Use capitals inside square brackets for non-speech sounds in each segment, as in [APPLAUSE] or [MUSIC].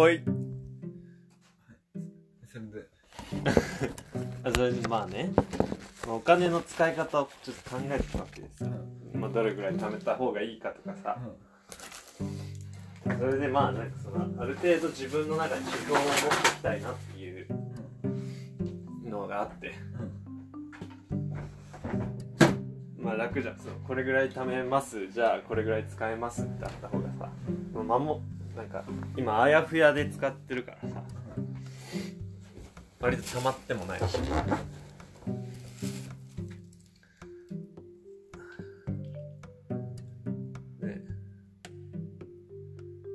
ほい。それであそれでまあね。お金の使い方をちょっと考えてたわけですよ、まあ、どれぐらい貯めた方がいいかとかさ。それでまあなんかそのある程度自分の中に指標を持っていきたいなっていうのがあって。まあ楽じゃん。そのこれぐらい貯めます。じゃあこれぐらい使えますってあった方がさ。まもなんか今あやふやで使ってるからさ。割と溜まってもないし。ね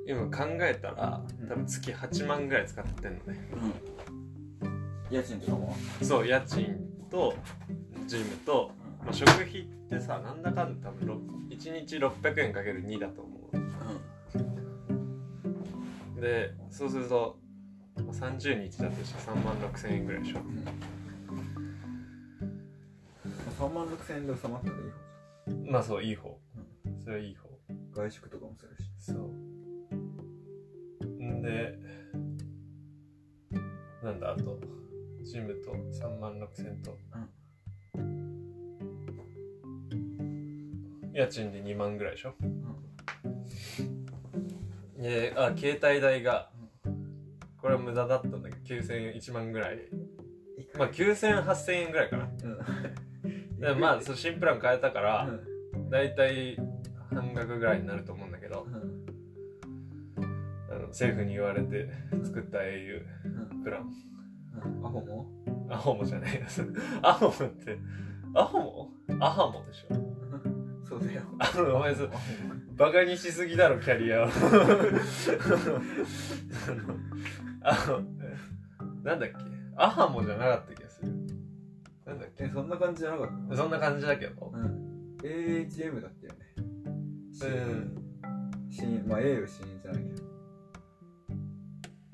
今考えたら多分月8万ぐらい使ってんのね。家賃とかも？そう家賃とジムと、まあ、食費ってさなんだかんだ多分1日600円かける2だと思うでそうするとまあ30日だとして3万6千円ぐらいでしょ。3万6千円で収まったらいい方まあそういい方。それはいい方。外食とかもするし。そう。んで、なんだ、あと、ジムと3万6千と、家賃で2万ぐらいでしょで、あ、携帯代が、これは無駄だったんだけど、9000円、1万ぐらい。まあ9000円、8000円ぐらいかな。うん。でまあ、そう新プラン変えたかうら、ん。だいたい半額ぐらいになると思うんだけど、あの政府に言われて作った au うん。プラン。アホもアホモじゃない。で [LAUGHS] すアホモってアホモ？アハモでしょ。そうだよ。あのお前そバカにしすぎだろキャリアを。[LAUGHS] あのなんだっけ？アハモじゃなかった気がする。なんだっえそんな感じじゃなかっけそんな感じだけど。たうん。AHM だったよね。うん新まあ A よ新じゃないけど。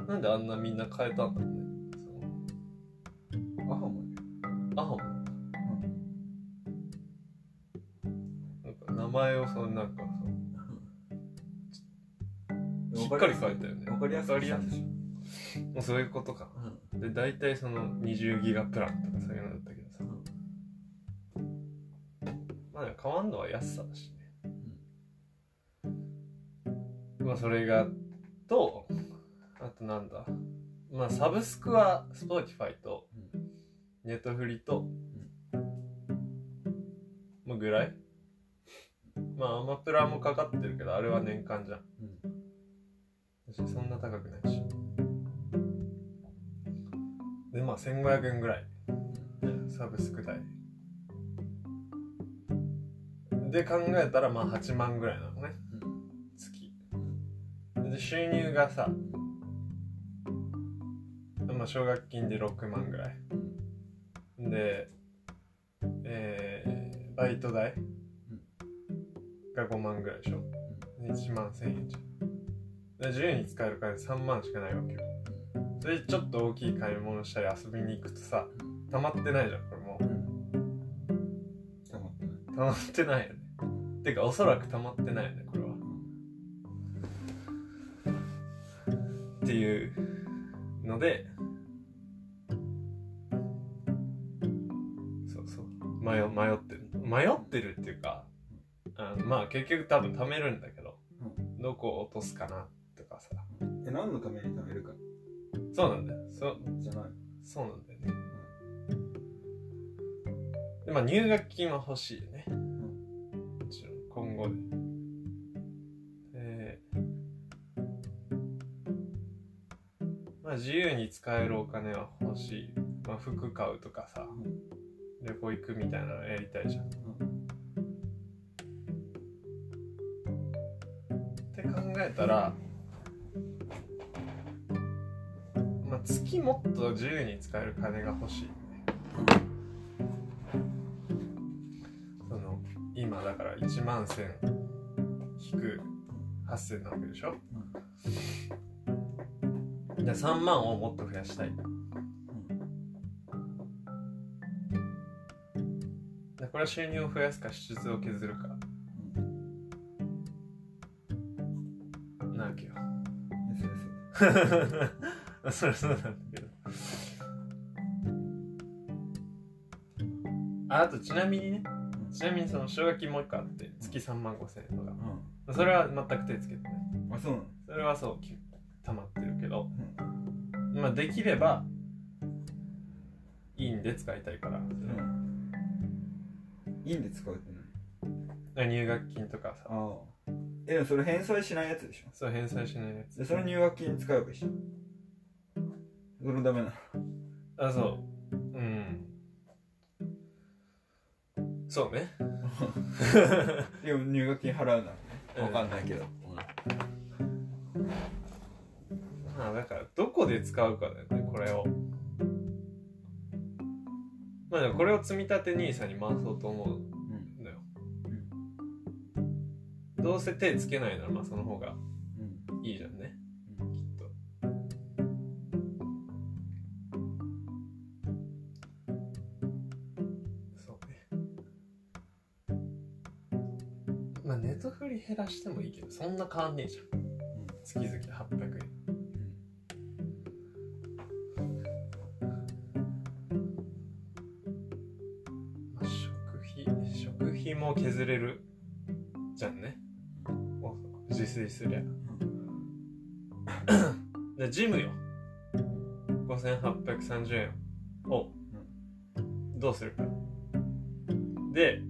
なんであんなみんな変えたんだろうね。アホもそのアハモ？なんか名前をそのなんかそしっかり書いたよね。わかりやすくしたんでしもうそういうことか。ょで大体その20ギガプランとかそういうのだったけどさ。まあでも変わんのは安さだしね。まあそれがとあとなんだ。まあサブスクは Spotify とネットフリとまあぐらい。まあアマプラもかかってるけどあれは年間じゃん。私そんな高くないしでまあ1500円ぐらい。サブスク代。で考えたらまあ8万ぐらいなのね。月。で収入がさまあ奨学金で6万ぐらい。でえー、バイト代が5万ぐらいでしょ。1万1000円じゃん。で自由に使える金3万しかないわけよ。それでちょっと大きい買い物したり遊びに行くとさ溜まってないじゃんこれもう。黙ってない。溜まってないよね。てかおそらく溜まってないよねこれは。っていうのでそうそう。迷迷ってる。迷ってるっていうかあのまあ結局多分貯めるんだけど、どこを落とすかなとかさえ何のために貯めるかそうなんだよそうじゃないそうなんだよね。でまあ入学金は欲しいよね。もちろん今後で。でまあ自由に使えるお金は欲しい。まあ服買うとかさ、旅行行くみたいなのやりたいじゃん。って考えたら、まあ月もっと自由に使える金が欲しいよね。その今だから1万1000引く8000なわけでしょ、で3万をもっと増やしたいでこれは収入を増やすか支出を削るか。なわけよ [LAUGHS] そうそれそうなんだけど。ああとちなみにね。ちなみにその奨学金もう一個あって月3万5千円とか。うそれは全く手つけてない。んあそうなの？それはそうき溜まってるけど、まあできればいいんで使いたいから、うん。いいんで使うって何？入学金とかさ。ああ。えでもそれ返済しないやつでしょ？そう返済しないやつ。でその入学金使えばいいじゃんそれダメな。のあそう。うん。そうね。[LAUGHS] でも入学金払うならね。うん。わかんないけど、まあだからどこで使うかだよねこれを。まあでもこれを積み立て NISA に回そうと思うんだよ、どうせ手つけないならまあその方が減らしてもいい。けどそんな変わんねえじゃん。月々800円。まあ食費食費も削れるじゃんね。お自炊すりゃ。でジムよ。5830円。をどうするか。で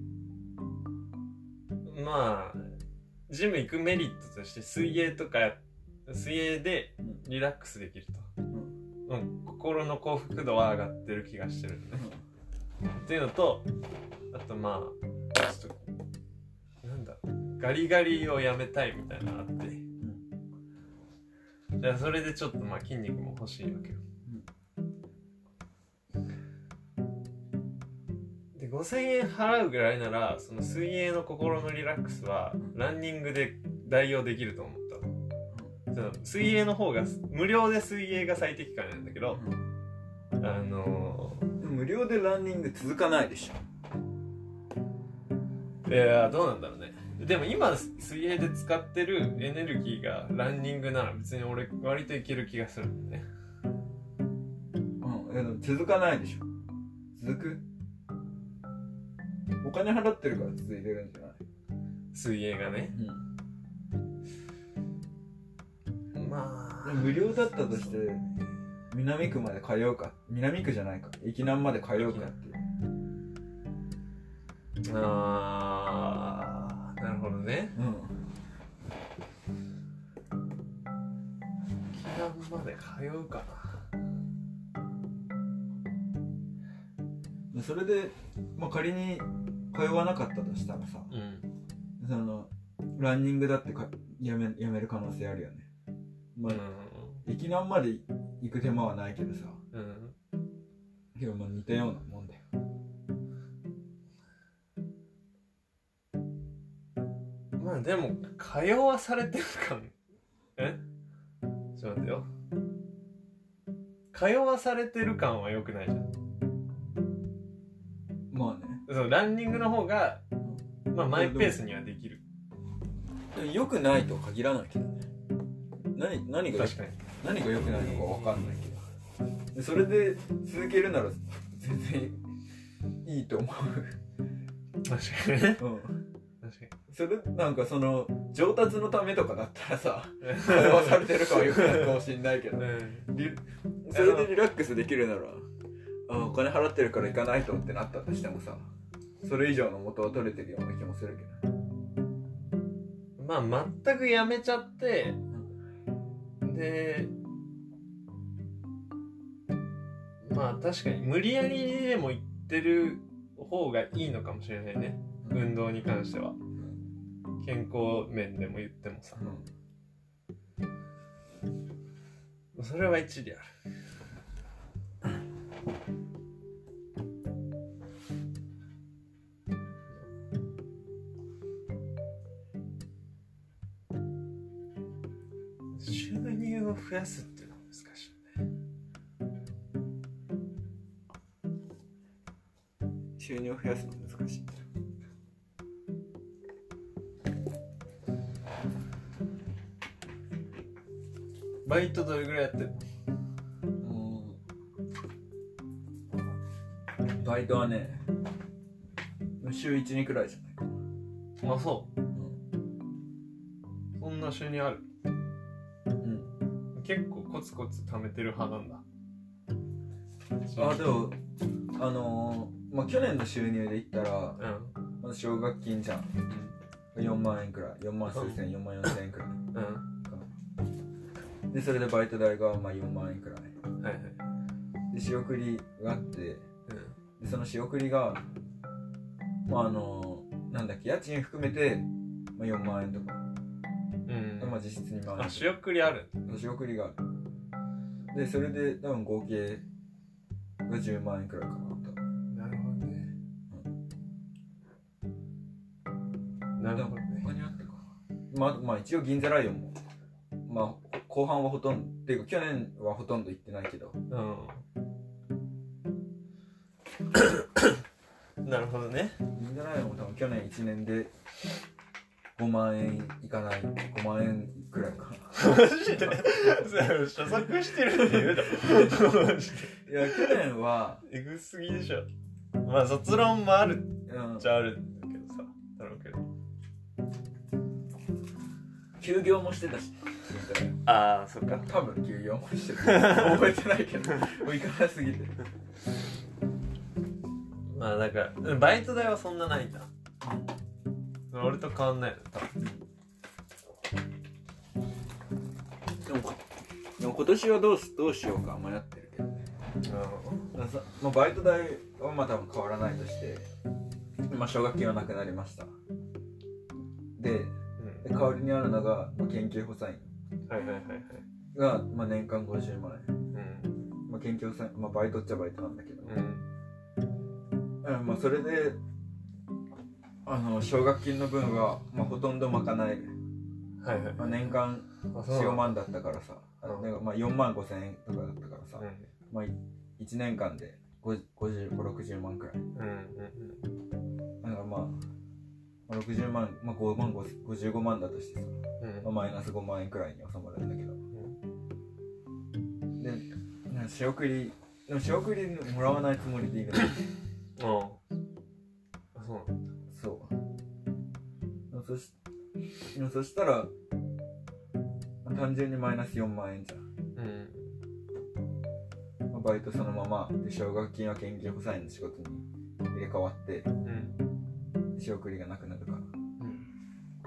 まあジム行くメリットとして水泳とかや水泳でリラックスできると、うん、心の幸福度は上がってる気がしてるね。っていうのとあとまあちょっとなんだガリガリをやめたいみたいなのあって。じゃあそれでちょっとまあ筋肉も欲しいわけよ、5000円払うぐらいならその水泳の心のリラックスはランニングで代用できると思ったの。その水泳の方が無料で水泳が最適解なんだけどあのでも無料でランニング続かないでしょ。いやどうなんだろうね。でも今水泳で使ってるエネルギーがランニングなら別に俺割といける気がするんだよね。うん。続かないでしょ。続く？お金払ってるから続いてるんじゃない？水泳がね。うん。までも無料だったとして南区まで通うか南区じゃないか。駅南まで通うかっていう。あーなるほどね。うん。沖縄まで通うかでそれで、まあ、仮に通わなかったとしたらさなうんそのランニングだってかやめやめる可能性あるよね。まあ、駅南まで行く手間はないけどさ。うん。けどまあ似たようなもんだよ。うんまあでも通わされてるかも。え？ちょっと待ってよ。通わされてる感は良くないじゃんそのランニングの方がまあマイペースにはできる。でも良くないとは限らないけどね。何何が確かに。何が良くないのか分かんないけど。でそれで続けるなら全然いいと思う、確かにね。うん、確かそれなんかその上達のためとかだったらさに通わされてるかはよくないかもしんないけど。うん。リそれでリラックスできるならあお金払ってるから行かないとってなったとしてもさそれ以上の元は取れてるような気もするけど。まあ全くやめちゃってでまあ確かに無理やりでも行ってる方がいいのかもしれないね。運動に関しては。健康面でも言ってもさ。それは一理あるを増やすっていうのは難しいよね。収入を増やすの難しいバイトどれぐらいやってるもうバイトはね週12くらいじゃないかのあそう。そんな収入ある？うん結構コツコツ貯めてる派なんだ。あでもあのー、まあ去年の収入で言ったらうん。奨学金じゃん。4万円くらい。4万数千4万4千円くらい。うん。でそれでバイト代がまあ4万円くらい。はいはい。で仕送りがあってうん。でその仕送りがまああのなんだっけ家賃含めて、まあ、4万円とか、うんまあ、実質2万円あ仕送りある。仕送りがある。でそれで多分合計が10万円くらいかな多分なるほどね。なるほどね。他にあったかな。まあ、まあ一応銀座ライオンも。まあ後半はほとんどっていうか去年はほとんど行ってないけど。うん。[COUGHS] なるほどね。銀座ライオンも多分去年1年で5万円いかない。5万円くらいかな。マジで？所属してるって言うのマジでいや去年は、えぐすぎでしょ。まあ卒論もあるうんじゃあるんだけどさ。だろうけど休業もしてたし。ああそっか。多分休業もしてた覚えてないけど。もう行かなすぎて。まあだからバイト代はそんなないん。だ俺と変わんないの多分。でもでも今年はどうすどうしようか迷ってるけどね。だからさまあ、バイト代はまあ多分変わらないとして、まあ、奨学金はなくなりました。でで代わりにあるのが、まあ、研究補佐員。はいはいはいはい。が、まあ、年間50万円、うん。まあ、研究補佐員、まあ、バイトっちゃバイトなんだけど、うん。うんまあ、それであの奨学金の分は、まあ、ほとんど賄える、はいはい。まあ、年間あそう45万だったからさ、う。んでまあ、4万5千円とかだったからさ、うん。まあ、1年間で5060万くらい。うんうんだからまあまあ60万、まあ、5万5 55万だとしてさ、うん。まあ、マイナス5万円くらいに収まるんだけど、でなんか仕送りでも仕送りもらわないつもりでいるの。[LAUGHS] あ。あそうなんだそしそしたら、まあ単純にマイナス4万円じゃん、うん。まあ、バイトそのままで奨学金は研究補佐員の仕事に入れ替わってうん仕送りがなくなるから。う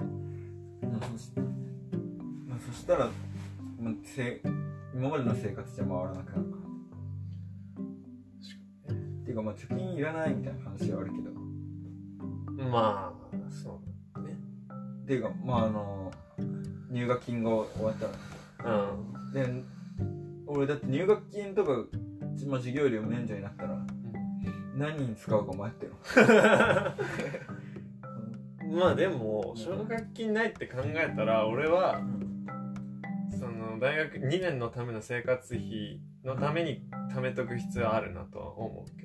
ん。まあそしまあそしたら、まあ、せ今までの生活じゃ回らなくなるかなっていうかまあ貯金いらないみたいな話はあるけど。まあそうねっていうかまああの入学金が終わったらうん。で俺だって入学金とか、まあ、授業料免除になったら何に使うか迷ってる [LAUGHS] まあでも奨学金ないって考えたら俺はその大学2年のための生活費のために貯めとく必要あるなとは思うけど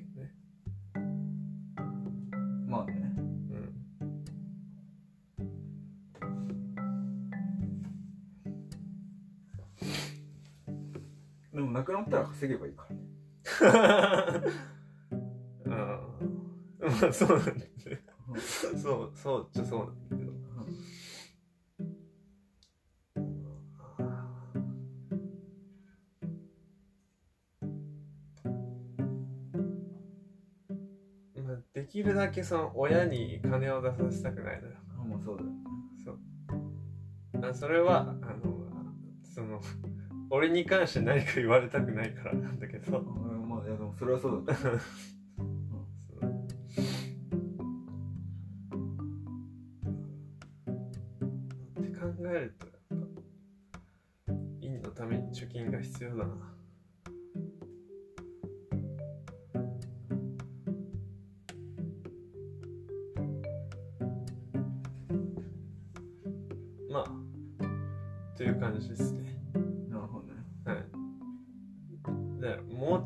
なくなったら稼げばいいからね。うん。まあそうなんだよね。そうそうっちゃそうなんだけど。まあできるだけその親に金を出させたくないのよ。あまあそうだよそう。あそれはあのその俺に関して何か言われたくないからなんだけど。うんまあいやでもそれはそうだそう。って考えるとやっぱ院のために貯金が必要だな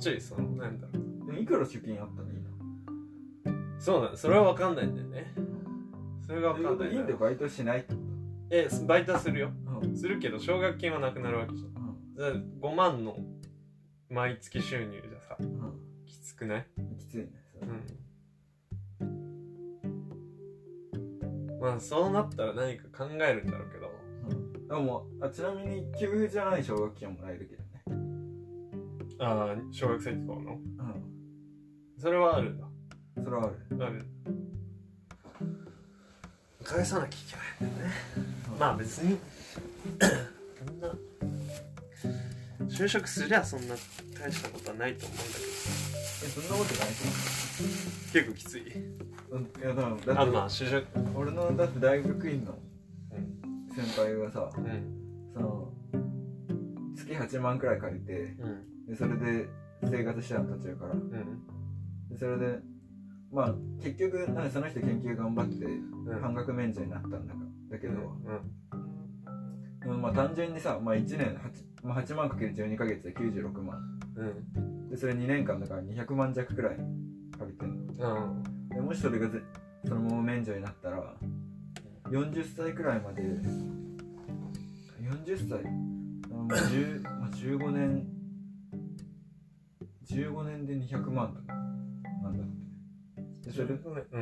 ちょいそのなんだろう。でもいくら貯金あったらいいの？そうなの。それは分かんないんだよね。それが分かんないんだよ。いいんでバイトしないってこえバイトはするよ。とうん。するけど奨学金はなくなるわけじゃん。うん。じゃあ5万の毎月収入じゃさうん。きつくない？きついねそれ。うん。まあそうなったら何か考えるんだろうけど。うん。でもあちなみに給付じゃない奨学金はもらえるけど。ねああ小学生以降の？うそれはあるんだ。んそれはある。ある。返さなきゃいけないんだよね。うん。まあ別に [CLEARS THROAT] そんな就職すりゃそんな大したことはないと思うんだえそんなことない？結構きつい？思ううんいやだからだってあまあ就職。俺のだって大学院のうん。先輩がさうん。その月8万くらい借りてうんでそれで生活してたの途中から。うん。でそれでまあ結局なんかその人研究頑張ってうん。半額免除になったんだか。だけど、うん。でもまあ単純にさ、まあ、1年 8,、まあ、8万かける12ヶ月で96万。うん。でそれ2年間だから200万弱くらい借りてんの。うん。でもしそれがぜそのまま免除になったら40歳くらいまで40歳？まあ10まあ15年15年で200万とかなんだって。でそれでう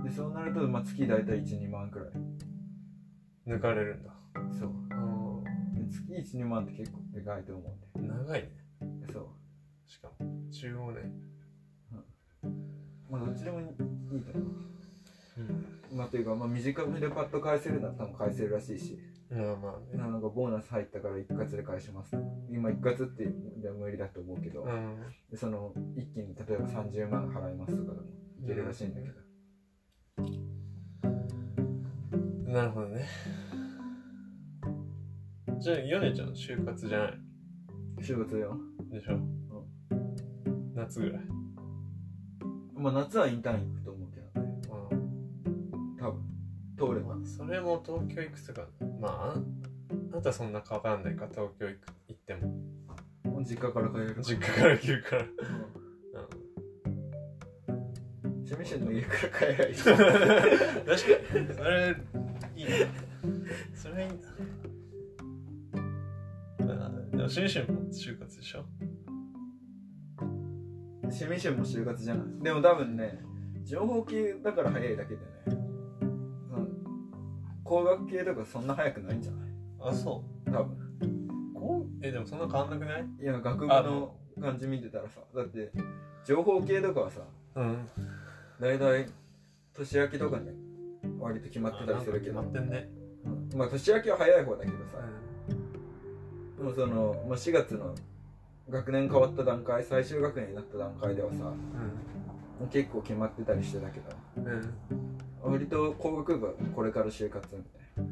ん。でそうなると、まあ、月大体12万くらい。抜かれるんだ。そう。あで月12万って結構でかいと思うんー長いね。でそう。しかも15年。まあどっちでもいいと思う。うん。まあというか、まあ、短めでパッと返せるなら多分返せるらしいしまあまあね。なんかボーナス入ったから一括で返します。今一括って無理だと思うけど、うん。でその一気に例えば30万払いますとかでもいけるらしいんだけど、なるほどね。じゃあヨネちゃん就活じゃない？就活よ。でしょ、夏ぐらい。まあ夏はインターン行く通ればまあそれも東京行くとかまああんたそんな変わんないか東京行く行っても。もう実家から帰れる？実家から来るから。趣味シの家から帰らない [LAUGHS] 確かに。それいいなそれいいな。あでもシュンシュンも就活でしょ？趣味シも就活じゃない。でも多分ね情報系だから早いだけでね、うん、工学系とかそんな早くないんじゃない？あそ多分。うこうえでもそんな変わんなくない？いや学部の感じ見てたらさだって情報系とかはさうん。大体年明けとかに割と決まってたりするけど。決まってんね。うん。まあ年明けは早い方だけどさ。うでもその、まあ、4月の学年変わった段階最終学年になった段階ではさう結構決まってたりしてたけど。うんうん割と工学部はこれから就活みたい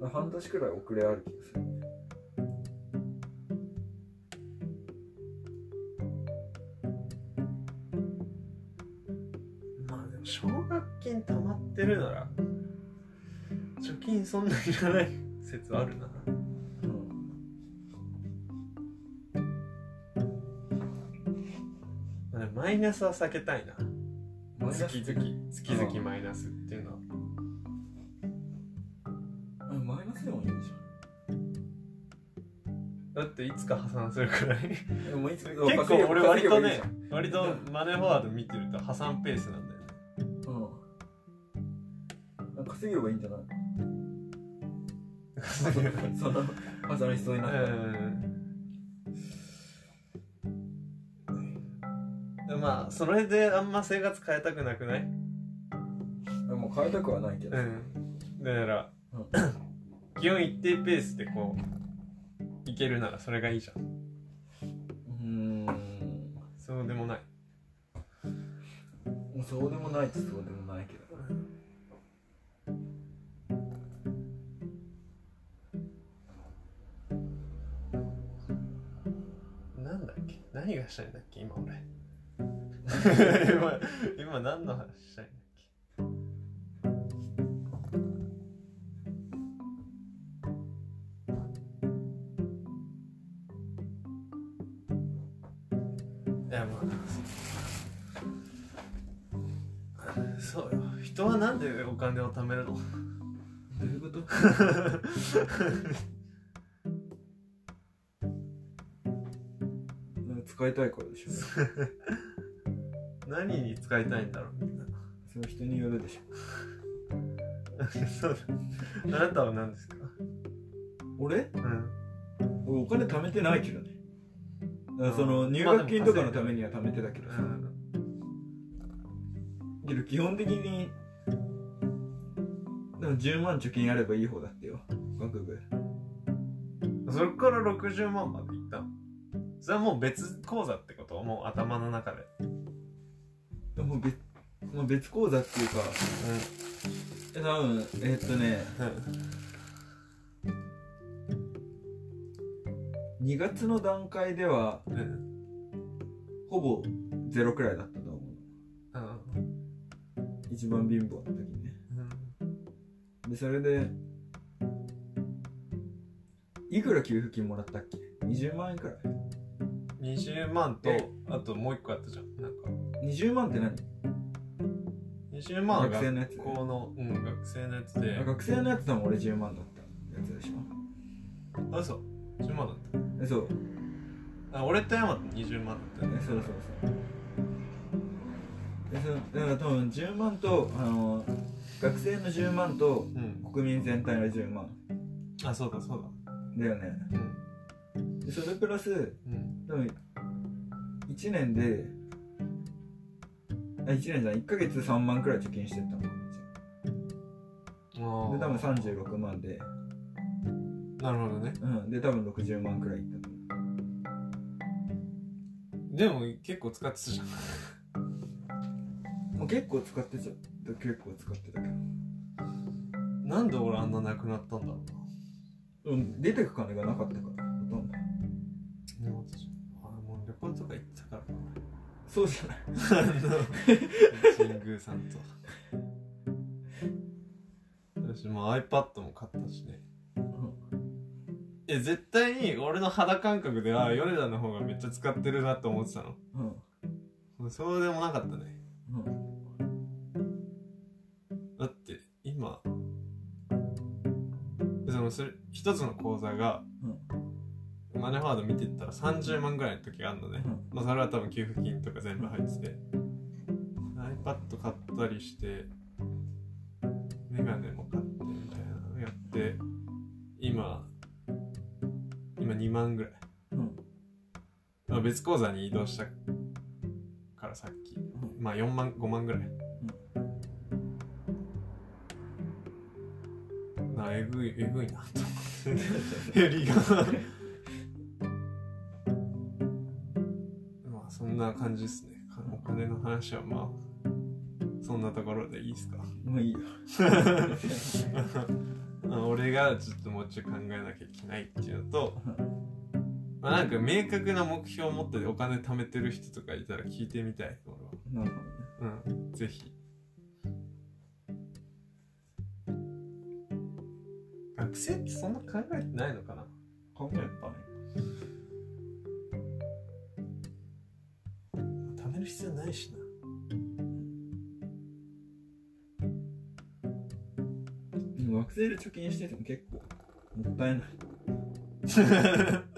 な半年くらい遅れある気がする。まあでも奨学金溜まってるなら貯金そんなにいらない説あるな。マイナスは避けたいな月々月々マイナスっていうのは。あマイナスでもいいじだっていつか破産するくらい？もいつ結構俺割とね稼割とマネーフォワード見てると破産ペースなんだよね。うん。稼げればいいんじゃない？[LAUGHS] その破産しそうになったら。うんまあそれであんま生活変えたくなくない？もう変えたくはないけど、うん。だから、うん。基本一定ペースでこういけるならそれがいいじゃん。うーん。そうでもない。そうでもないってそうでもないけど。なんだっけ？何がしたいんだっけ？今俺 [LAUGHS] 今今何の話したいんだっけいやまあそうよ。人はなんでお金を貯めるの？どういうこと？[LAUGHS] 使いたいからでしょ [LAUGHS] 何に使いたいんだろうみんな。その人によるでし [LAUGHS] そうだ。あなたは何ですか？ょ俺？うん。俺お金貯めてないけどね。その入学金とかのためには貯めてたけどさ、けど基本的にでも10万貯金あればいい方だってよ。学部。それから60万までいったの？それはもう別口座ってこと？もう頭の中でもう別もう別口座っていうかえ多分えーっとね2月の段階ではうん。うんほぼゼロくらいだったと思う。うん。一番貧乏の時にね。でそれでいくら給付金もらったっけ？20万円くらい。20万とえ？あともう一個あったじゃん20万って何？20万は学生のやつ学校の、うん、学生のやつで。あ学生のやつ多分俺10万だった。やつでしょ。あそう10万だっえそう。たあ俺とヤマト20万だったよね。えそうそうそう。だから多分10万とあの学生の10万とうん。国民全体の10万。あそうだそうだ。だよね。うん。でそれプラスうん。多分1年であ1年じゃない。1ヶ月3万くらい貯金してったのあで多分36万で、なるほどね。うん、で多分60万くらいいったとでも結構使ってたじゃん。もう結構使ってちゃった。結構使ってたけど。なんで俺あんななくなったんだろうな。うん。出てく金がなかったからほとんど。でも私あもう旅行とか行ったからなそうじゃない。神宮さんと私もう iPad も買ったしね。え絶対に俺の肌感覚では米田の方がめっちゃ使ってるなって思ってたの。うん。そうでもなかったね。うん。だって今そのそれ一つの講座がマネーファード見てったら30万ぐらいの時があるのね、うん。まあそれは多分給付金とか全部入ってて。iPad 買ったりしてメガネも買ってみたいなのやって今今2万ぐらい、うん。まあ、別口座に移動したからさっき。まあ4万5万ぐらい、なえぐいえぐいなと思って。減りがな感じですね。お金の話はまあそんなところでいいですか？もういいよ。[LAUGHS] あ俺がちょっともうちょい考えなきゃいけないっていうのとまあなんか明確な目標を持ってお金貯めてる人とかいたら聞いてみたい俺はなるほどね。うんぜひ。学生ってそんな考えてないのかな？考えっ貯金してても結構もったいない。[LAUGHS]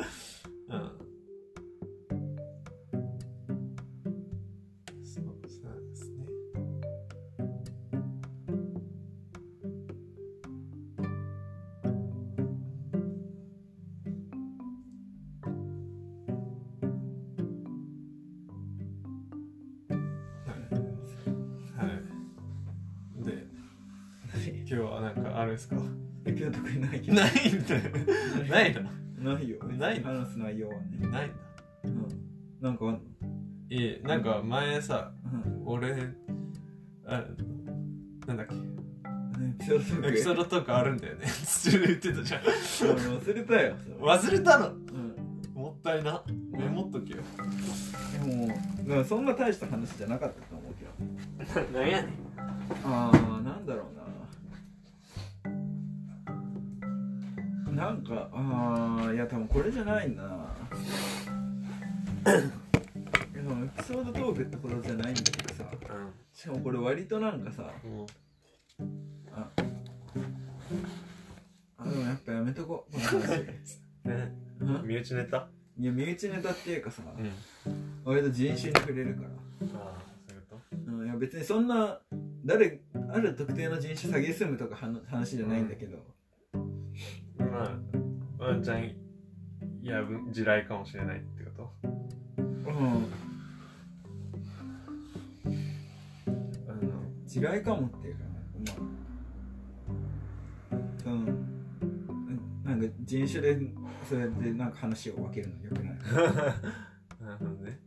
ないよないの話す内容はねないんだ。うん。なんかあんの？えなんか前さうん。俺あなんだっけ？エピソードあるんだよね。[LAUGHS] つ言ってたじゃん。うん忘れたよ忘れたの？うん。もったいな。メモっとけよ。でもでもそんな大した話じゃなかったと思うけど。[LAUGHS] 何やねん。ああなんだろうななんかああいや多分これじゃないな。[COUGHS] でもエピソードトークってことじゃないんだけどさ。しかもこれ割となんかさうん。あめとこうこの話。[LAUGHS] ね。うん？身内ネタ？いや身内ネタっていうかさうん。割と人種に触れるから。ああそういうこと？うん、いや別にそんな誰ある特定の人種詐欺すむとかは話じゃないんだけど、まあワンちゃんやぶ地雷かもしれないってこと？うん、あの地雷かもっていうかまあうん。なんか人種でそれでなんか話を分けるのよくない？[LAUGHS] なるほどね、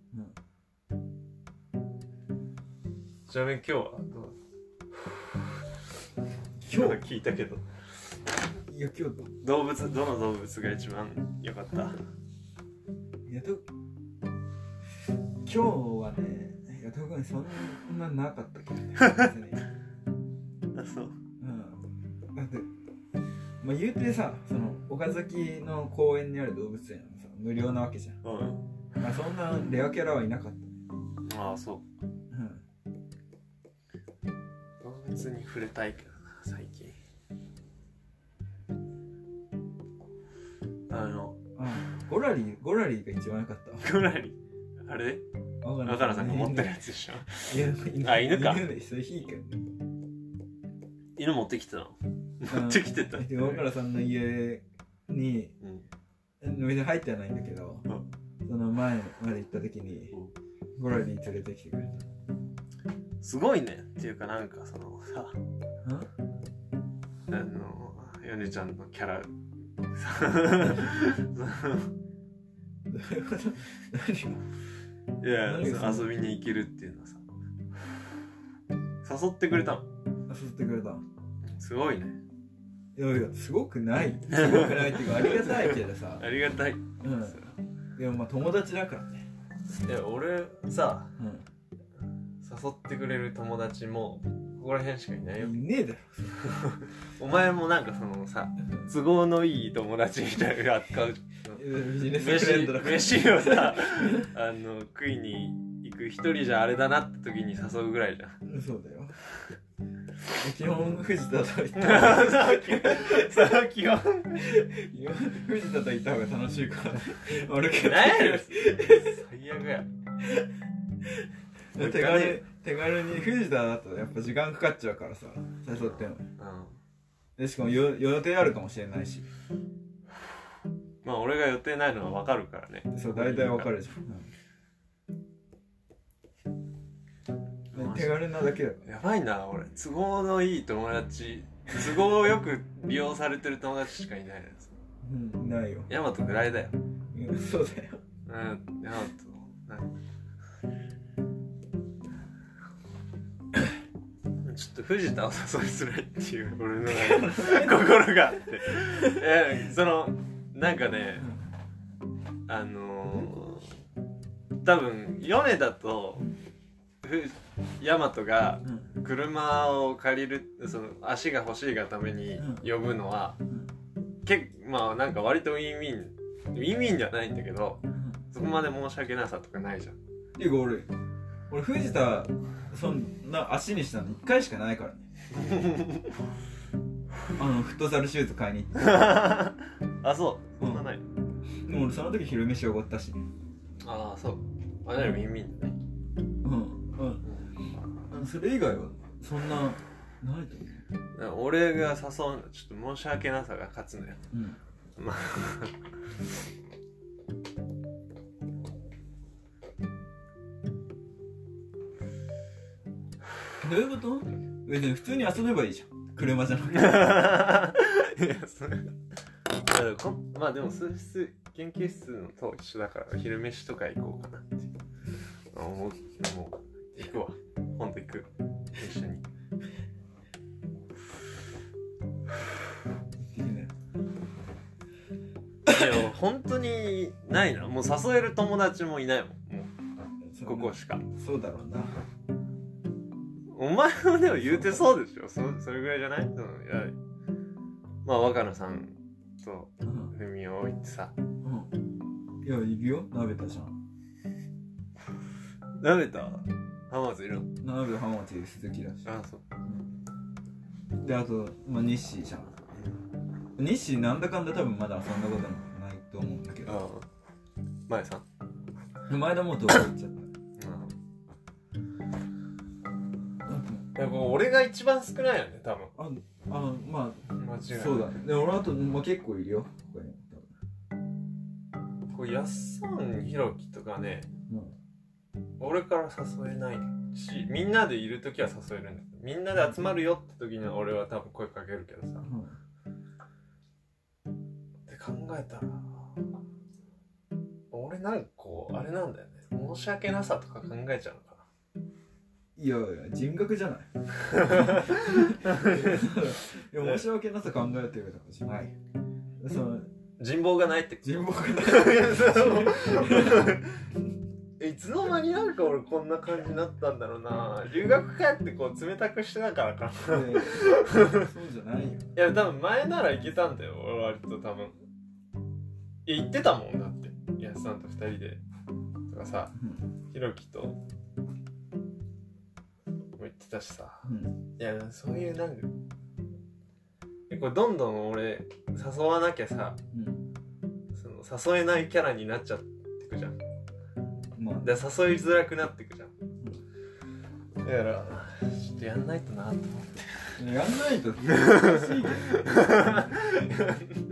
ちなみに今日はどう？今日？は [LAUGHS] 聞いたけどいや今日動物どの動物が一番良かった？いやと今日はねいや特にそんななかったけどねあそう。うん。だってまあ言うてさその岡崎の公園にある動物園はさ無料なわけじゃん、うん。まあ、そんなレアキャラはいなかった、ああそう。うん、動物に触れたいけどあのあゴラリーゴラリーが一番良かった。ぐらいあれ？わわ若菜さんが持ってるやつでしょ？犬あ犬か。犬でそれいいけどね犬持ってきてたの？うん。持ってきてた。で若菜さんの家にうん。別に入ってはないんだけど、うん。その前まで行った時にうん。ゴラリー連れてきてくれた。すごいね。っていうかなんかそのさうん？あのヨネちゃんのキャラ [LAUGHS] いや遊びに行けるっていうのはさ。誘ってくれたの。誘ってくれた。すごいね。いやいやすごくない。すごくないっていうかありがたいけどさ。[LAUGHS] ありがたい、うん。でもまあ友達だからね。いや俺さう誘ってくれる友達もここら辺しかいないよ。んいねえだ [LAUGHS] お前もなんかそのさろ都合のいい友達みたいな扱う。ビジネスフレンドだから。飯飯をさ [LAUGHS] あの食いに行く一人じゃあれだなって時に誘うぐらいじゃん。そうだよ。基本藤田と行ったさあ基本。藤田と行った方が楽しいから。俺結構何やねん。最悪や。手軽手軽に [LAUGHS] 藤田だとやっぱ時間かかっちゃうからさ誘ってもうん。でしかもよ予定あるかもしれないし。まあ俺が予定ないのは分かるからね。そう大体わかるじゃん、うん、手軽なだけだ。かやばいな俺。都合のいい友達。都合よく利用されてる友達しかいないですらうんないよ。ヤマトぐらいだよ。うんそうだよ。うんヤマトょっと藤田を誘いづらいっていう [LAUGHS] 俺の [LAUGHS] 心があって。えそのなんかねあのー、多分米田とふヤマトがうん。車を借りるその足が欲しいがために呼ぶのは、けまあなんか割とウィンウィンウィンウィンではないんだけどそこまで申し訳なさとかないじゃん。ていうか俺俺藤田そんな足にしたの1回しかないからね。[LAUGHS] あのフットサルシューズ買いに行って。[LAUGHS] あそう。そんなない、でも俺その時昼飯おごったし。ああそう。あれウィンウィンだね。うん。うん。あのそれ以外はそんなないと思俺が誘うのちょっと申し訳なさが勝つのよ。ううん。まあどういうこと別に普通に遊べばいいじゃん車じゃなくていやそれいやこんまあでも数室研究室のと一緒だから昼飯とか行こうかなってあ思うもう行くわ今度行く一緒にいや本当にないな。もう誘える友達もいないもん。もうここしか。そうだろうなお前はでも言うてそうでしょ。そそれぐらいじゃない？そのいやまあ若菜さんとを置いてさ。うん。いやいるよ。鍋田じゃん。舐めた浜松いるの？鍋田浜松鈴木だし。あそう。であと、まあ、日誌じゃん。西なんだかんだ多分まだ遊んだこともないと思うんだけど。あ前さん？前田もう東京行っちゃっでも俺が一番少ないよね多分。たああま間違いない。あそうだね。で俺あと、まあ、結構いるよ。他にこうやっさんひろきとかねも俺から誘えないしみんなでいる時は誘えるんだけどみんなで集まるよって時には俺は多分声かけるけどさ。う、って考えたら俺なんかこうあれなんだよね。申し訳なさとか考えちゃうの。かいやいや人格じゃない。いや申し訳なさ考えてるとかじゃない。そのな人望がないって人望がない。[LAUGHS] いつの間になんか俺こんな感じになったんだろうな。留学帰ってこう冷たくしてたからかな。そうじゃないよ。いや多分前なら行けたんだよ俺割と多分。いや行ってたもんだって。やすさんと二人で。とかさひろきとってたしさ。うん。いやそういうなんかえこれどんどん俺誘わなきゃさうん。その誘えないキャラになっちゃってくじゃん。まあ。で誘いづらくなってくじゃん。だからちょっとやんないとなと思って。やんないと。難 [LAUGHS] しいけど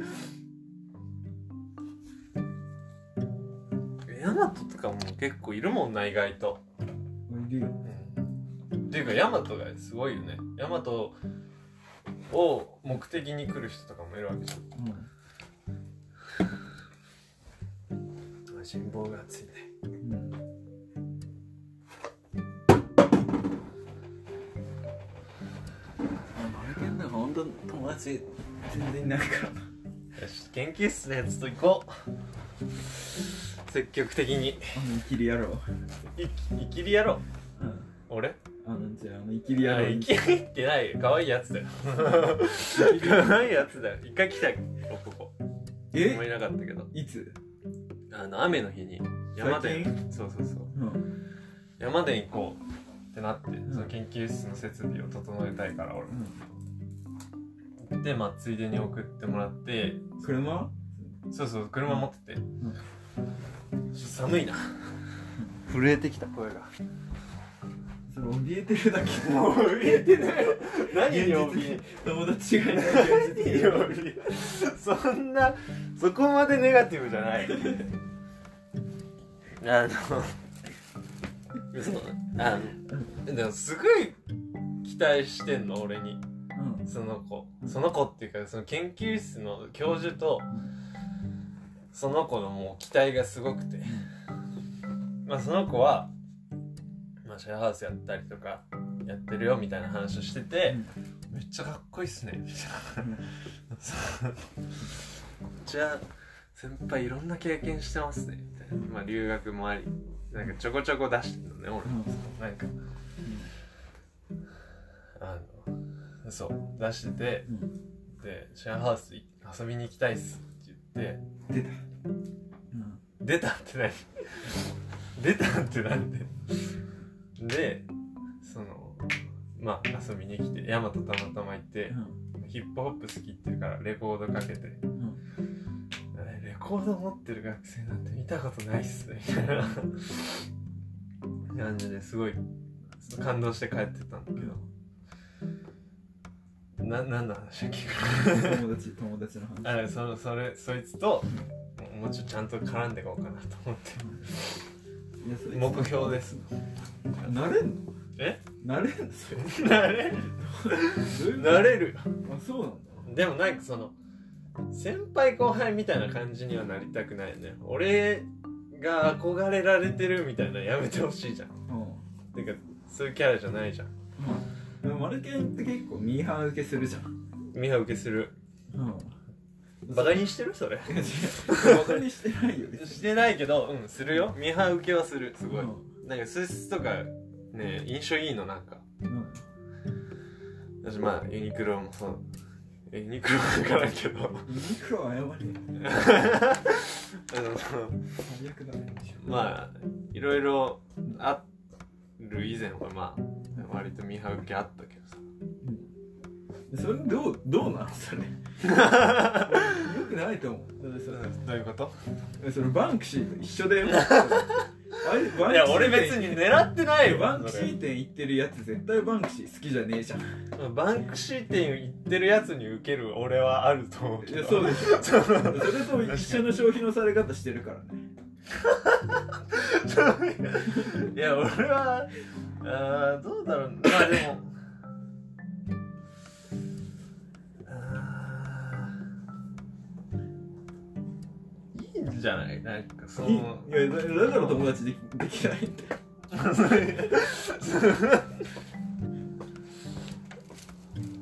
ヤマトとかも結構いるもんな意外と。いるよっていうかヤマトがすごいよね。ヤマトを目的に来る人とかもいるわけじゃん。人望が厚いね。うん。マルケンだから本当友達全然いないからなよし研究室のやつと行こう積極的にあのイキリ野郎い生きりやろううん。俺あのじゃああのイキリ野郎いや生きりってないよ。可愛いやつだよ。可愛いやつだよ。一回来たよ。ここえ？思いなかったけど。いつ？あの雨の日に。山で。最そうそうそう。うん。山で行こうってなって、その研究室の設備を整えたいから俺。でまあついでに送ってもらって。車？そうそう車持ってて、寒いな。震えてきた声がそれ怯えてるだけもう怯えてないよ何に怯えに友達がいない何にに怯えそんなそこまでネガティブじゃない。あのそうあのでもすごい期待してんの俺に。うん。その子。その子っていうかその研究室の教授とその子のもう期待がすごくて。まあその子は、まあ、シェアハウスやったりとかやってるよみたいな話をしてて、めっちゃかっこいいっすね。みたいな。そうめっちゃ先輩いろんな経験してますね。みたいな。まあ留学もありなんかちょこちょこ出してんのね俺も。なんか。あのそう出しててうん。でシェアハウス遊びに行きたいっすって言って。出た。うん。出たって何？[LAUGHS] 出たってなんで？でそのまあ遊びに来てヤマトたまたま行ってヒップホップ好きっていうからレコードかけて。うん。レコード持ってる学生なんて見たことないっすねみたいな。感じですごい感動して帰ってたんだけど。な何の話だっけ？友達友達の話。あれそのそれそいつともうちょっとちゃんと絡んでいこうかなと思って目標です。なれんの？え？なれんの？それなれるなれる。よあそうなんだ。でもなんかその先輩後輩みたいな感じにはなりたくないよね。俺が憧れられてるみたいなのやめてほしいじゃん。うん。てかそういうキャラじゃないじゃん。でもマルケンって結構ミーハー受けするじゃん。ミハ受けする。うんバカにしてるそれ。バカにしてないよしてないけどうんするよ。ミハ受けはする。すごい、うなんかスーツとかね印象いいのなんか。うん。私まあユニクロもそう。ユニクロは分からんけど。ユニクロは謝れ。あの最悪だねまあいろいろある以前はまあ割とミハ受けあったけどさそれどうどうなのそれ。[LAUGHS] よくないと思う。どういうこと？それバンクシーと一緒だよ。[LAUGHS] いや俺別に狙ってないよ。バンクシー店行ってるやつ絶対バンクシー好きじゃねえじゃん。バンクシー店行ってるやつに受ける俺はあると思うけど。いやそうですよそれと一緒の消費のされ方してるからね。[LAUGHS] いや俺はあーどうだろう。まあでもーいいんじゃない。なんかそのいやだだから友達できできないんだよ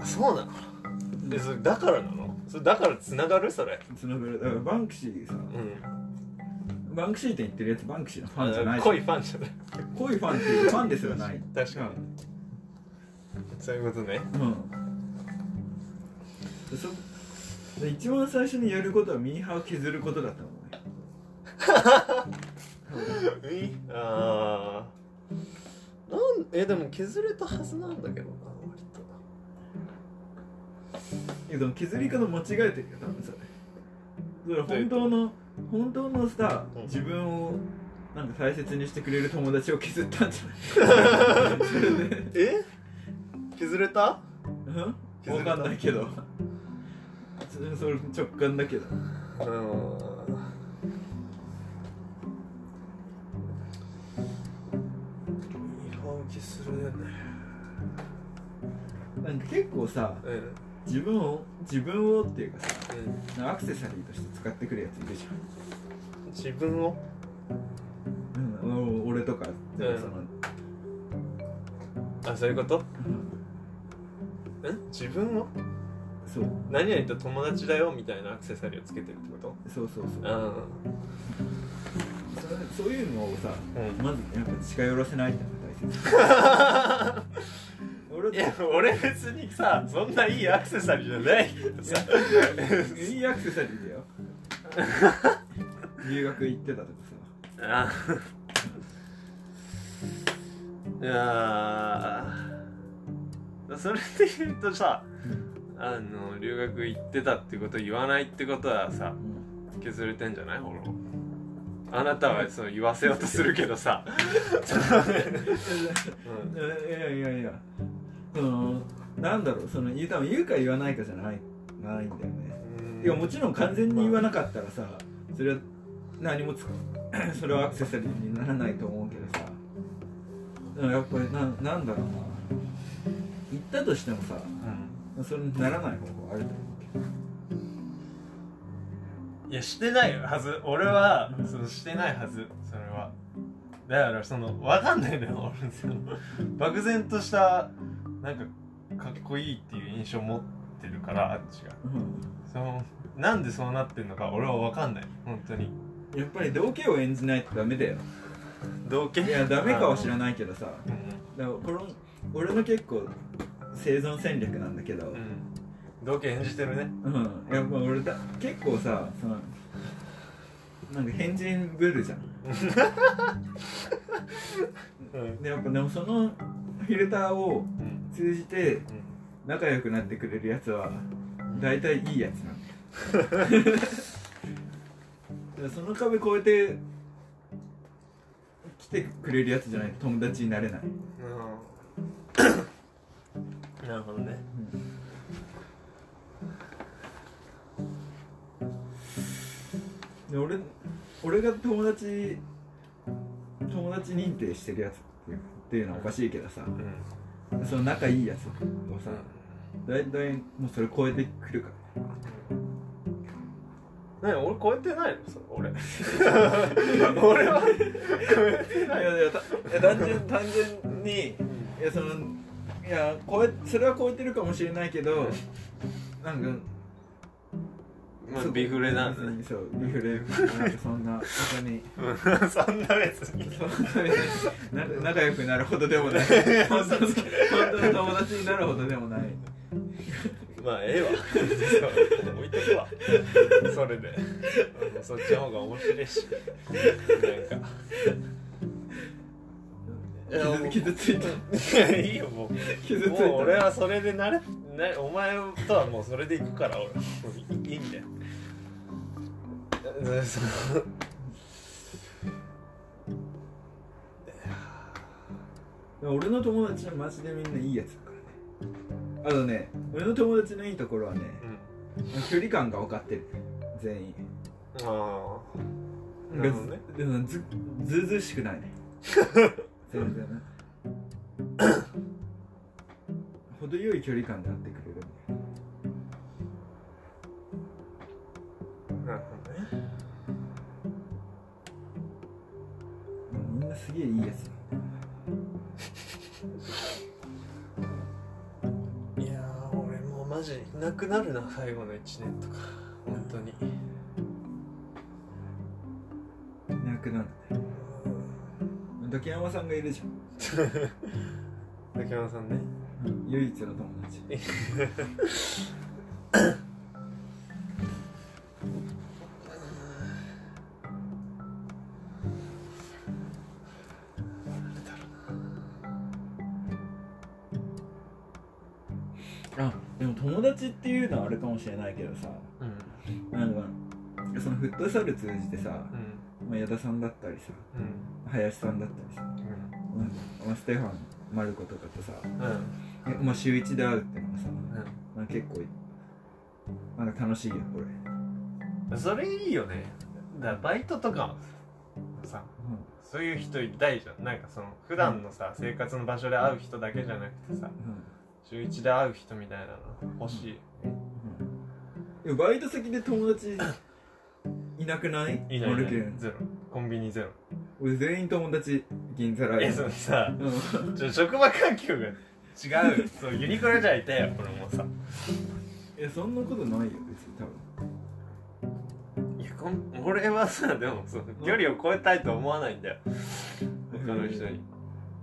そうなの？えそれだからなの？それだからつながる？それ。つながる。だからバンクシーさうん。バンクシー店行ってるやつバンクシーのファンじゃない濃いファンじゃない。濃いファンっていうファンですらない。確かに。そういうことね。うん。でそで一番最初にやることはミーハーを削ることだと思うねああなんえでも削れたはずなんだけどな割といやでも削り方間違えてるよ多分それ。それ本当の本当のさうん。自分をなんか大切にしてくれる友達を削ったんじゃない？それでえ？削れた？うん？削れた？わかんないけど。そそれ直感だけど。うん削るね。なんか結構さうん。自分を自分をっていうかさうん。アクセサリーとして使ってくるやついるじ自分を？ゃん、うん、俺とか、うん。そのあそういうこと？うん。ん自分を？そう。何々と友達だよみたいなアクセサリーをつけてるってこと？そうそうそう。あそそういうのをさ、うん。まずやっぱ近寄らせないっていや俺別にさそんないいアクセサリーじゃないけどさ。いいアクセサリーだよ。[LAUGHS] 留学行ってたとかあ。いやー。それで言うとさあの留学行ってたってこと言わないってことはささ、削れてんじゃない？俺あなたはそう言わせようとするけどさ、うん。いやいやいや。そのなんだろうその言う多分言うか言わないかじゃないないんだよね。いやもちろん完全に言わなかったらさそれは何もつくそれはアクセサリーにならないと思うけどさ。やっぱりななんだろうな。言ったとしてもさそれにならない方法あると思うけどいやしてないはず。俺はそのしてないはずそれは。だからその分かんないんだよ俺その。漠然としたなんかかっこいいっていう印象持ってるからあっちが。そのなんでそうなってんのか俺は分かんない。本当に。やっぱり道家を演じないとダメだよ。同系いやダメかは知らないけどさ。うん。だからこの俺の結構生存戦略なんだけど、うん同系演じてるね。うん、やっぱ俺だ結構さそのなんか変人ぶるじゃん。うん。でやっぱでもそのフィルターをうん。通じて仲良くなってくれるやつは大体いいやつなんだ [LAUGHS] その壁越えて来てくれるやつじゃないと友達になれない、うん。[LAUGHS] なるほどねで俺俺が友達友達認定してるやつっていうのはおかしいけどさ。うん。その仲いいやつ。をさ大体もうそれ超えてくるか何俺超えてないの？それ俺。[LAUGHS] 俺は。超えてらないいやいやたいや単純単純にいやそのいや超えそれは超えてるかもしれないけどなんかまあビフレなんだね。別にそうビフレ。なんかそんな本当に。うん。[LAUGHS] そんな別に。そんな仲良くなるほどでもない。本当の本当の友達になるほどでもない。まあええわ。置いとくわ。それで。[LAUGHS] うんそっちの方が面白いし。なんか傷 [LAUGHS] 傷ついた。い [LAUGHS] やいいよもう。傷ついた。もう俺はそれで慣れ [LAUGHS] なお前とはもうそれで行くから俺。いいんだよ。俺の友達はマジでみんないいやつだからね。あのね俺の友達のいいところはね距離感が分かってる。全員。うんああなるほどね。でもずずうずうしくないね全然ね。[COUGHS] 程よい距離感で会ってくれるなるほどね。みんなすげえいいやついやー俺もうマジいなくなるな最後の1年とか。本当に。いなくなる竹山さんがいるじゃん。[LAUGHS] 竹山さんね。唯一の友達。あでも友達っていうのはあるかもしれないけどさ。うん。なんかそのフットサル通じてさ、うんまあ、矢田さんだったりさうん。林さんだったりさ、まあ、ステファンマルコとかとさ、うん。えまあ、週一で会うってのはさ、うん。まあ、結構なんか楽しいよ俺、うんそれいいよね。だからバイトとかもさそういう人いたいじゃん。なんかその普段のさ生活の場所で会う人だけじゃなくてさ週一で会う人みたいなの欲しい、でもバイト先で友達いなくない？いないいない。ゼロ。コンビニゼロ。俺全員友達銀座えブそのさうん。ちょ職場環境が違う。そうユニクロじゃいたよ [LAUGHS] これもさ。いやそんなことないよ別に多分。いやこん俺はさでもその距離を超えたいと思わないんだよ。他の人に。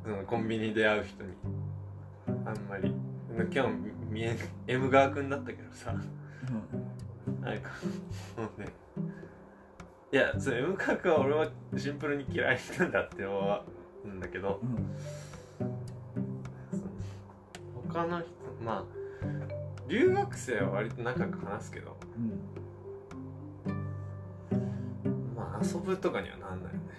そのコンビニで会う人に。あんまり。今日見え M 川君だったけどさ。なんかもうねいやその M 川君は俺はシンプルに嫌いなんだって思うんだけど。うん。他の人まあ留学生は割と仲良く話すけど。うん。まあ遊ぶとかにはなんないよね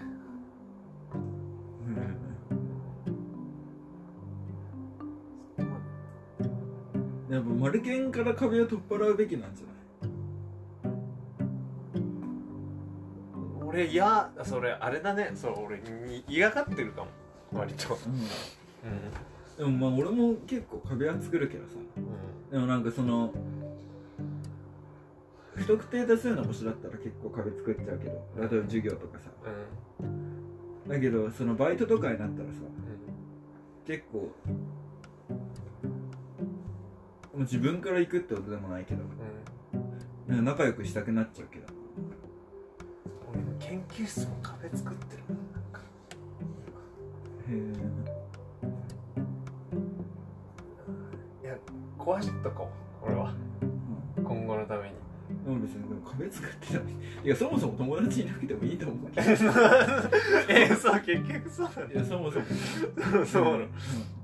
やっぱマルケンから壁を取っ払うべきなんじゃない？俺いやそれあれだね。そう俺に嫌がってるかも。割と。でもまあ俺も結構壁は作るけどさ。うん。でもなんかその不特定多数の星だったら結構壁作っちゃうけど。例えば授業とかさ。うん。だけどそのバイトとかになったらさ結構もう自分から行くってことでもないけど。うん。うん。なんか仲良くしたくなっちゃうけど俺の研究室も壁作ってるもんなんか。へいや壊しとこう俺は。え今後のために。でも別にでも壁作ってたい。やそもそも友達いなくてもいいと思うけど。[LAUGHS] えそう結局そうなんいやそもそも。だそうなのい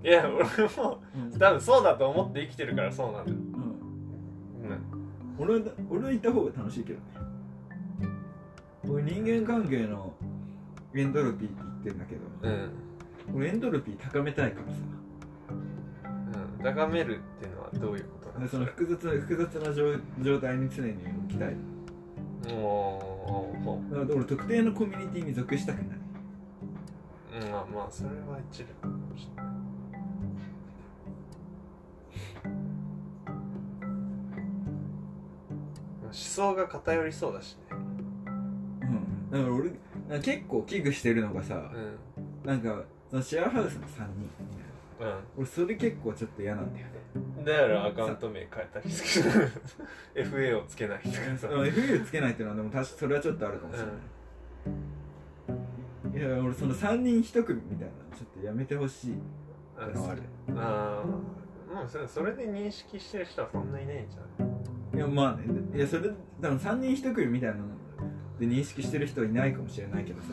や俺もうん。多分そうだと思って生きてるからそうなんだよ、うん。うん、俺は俺はいた方が楽しいけどね俺人間関係のエントロピーって言ってるんだけどうん。俺エントロピー高めたいからさ。うん、高めるっていうのはどういうこと？なでのその複雑複雑な状状態に常に置きたい。おー。だから俺特定のコミュニティに属したくない。うんまあまあそれは一理かもしれない。思想が偏りそうだしね。うんだから俺なんか結構危惧してるのがさ、うなんかそのシェアハウスの3人。俺それ結構ちょっと嫌なんだよね。だからアカウント名変えたりする。FA をつけないとか。さ FU つけないっていうのはでも確かそれはちょっとあるかもしれない、いや俺その3人1組みたいなのちょっとやめてほしいあってのはある。あーまあそれそれで認識してる人はそんないないんじゃない？いやまあね。いやそれ多分3人1組みたいなので認識してる人はいないかもしれないけどさ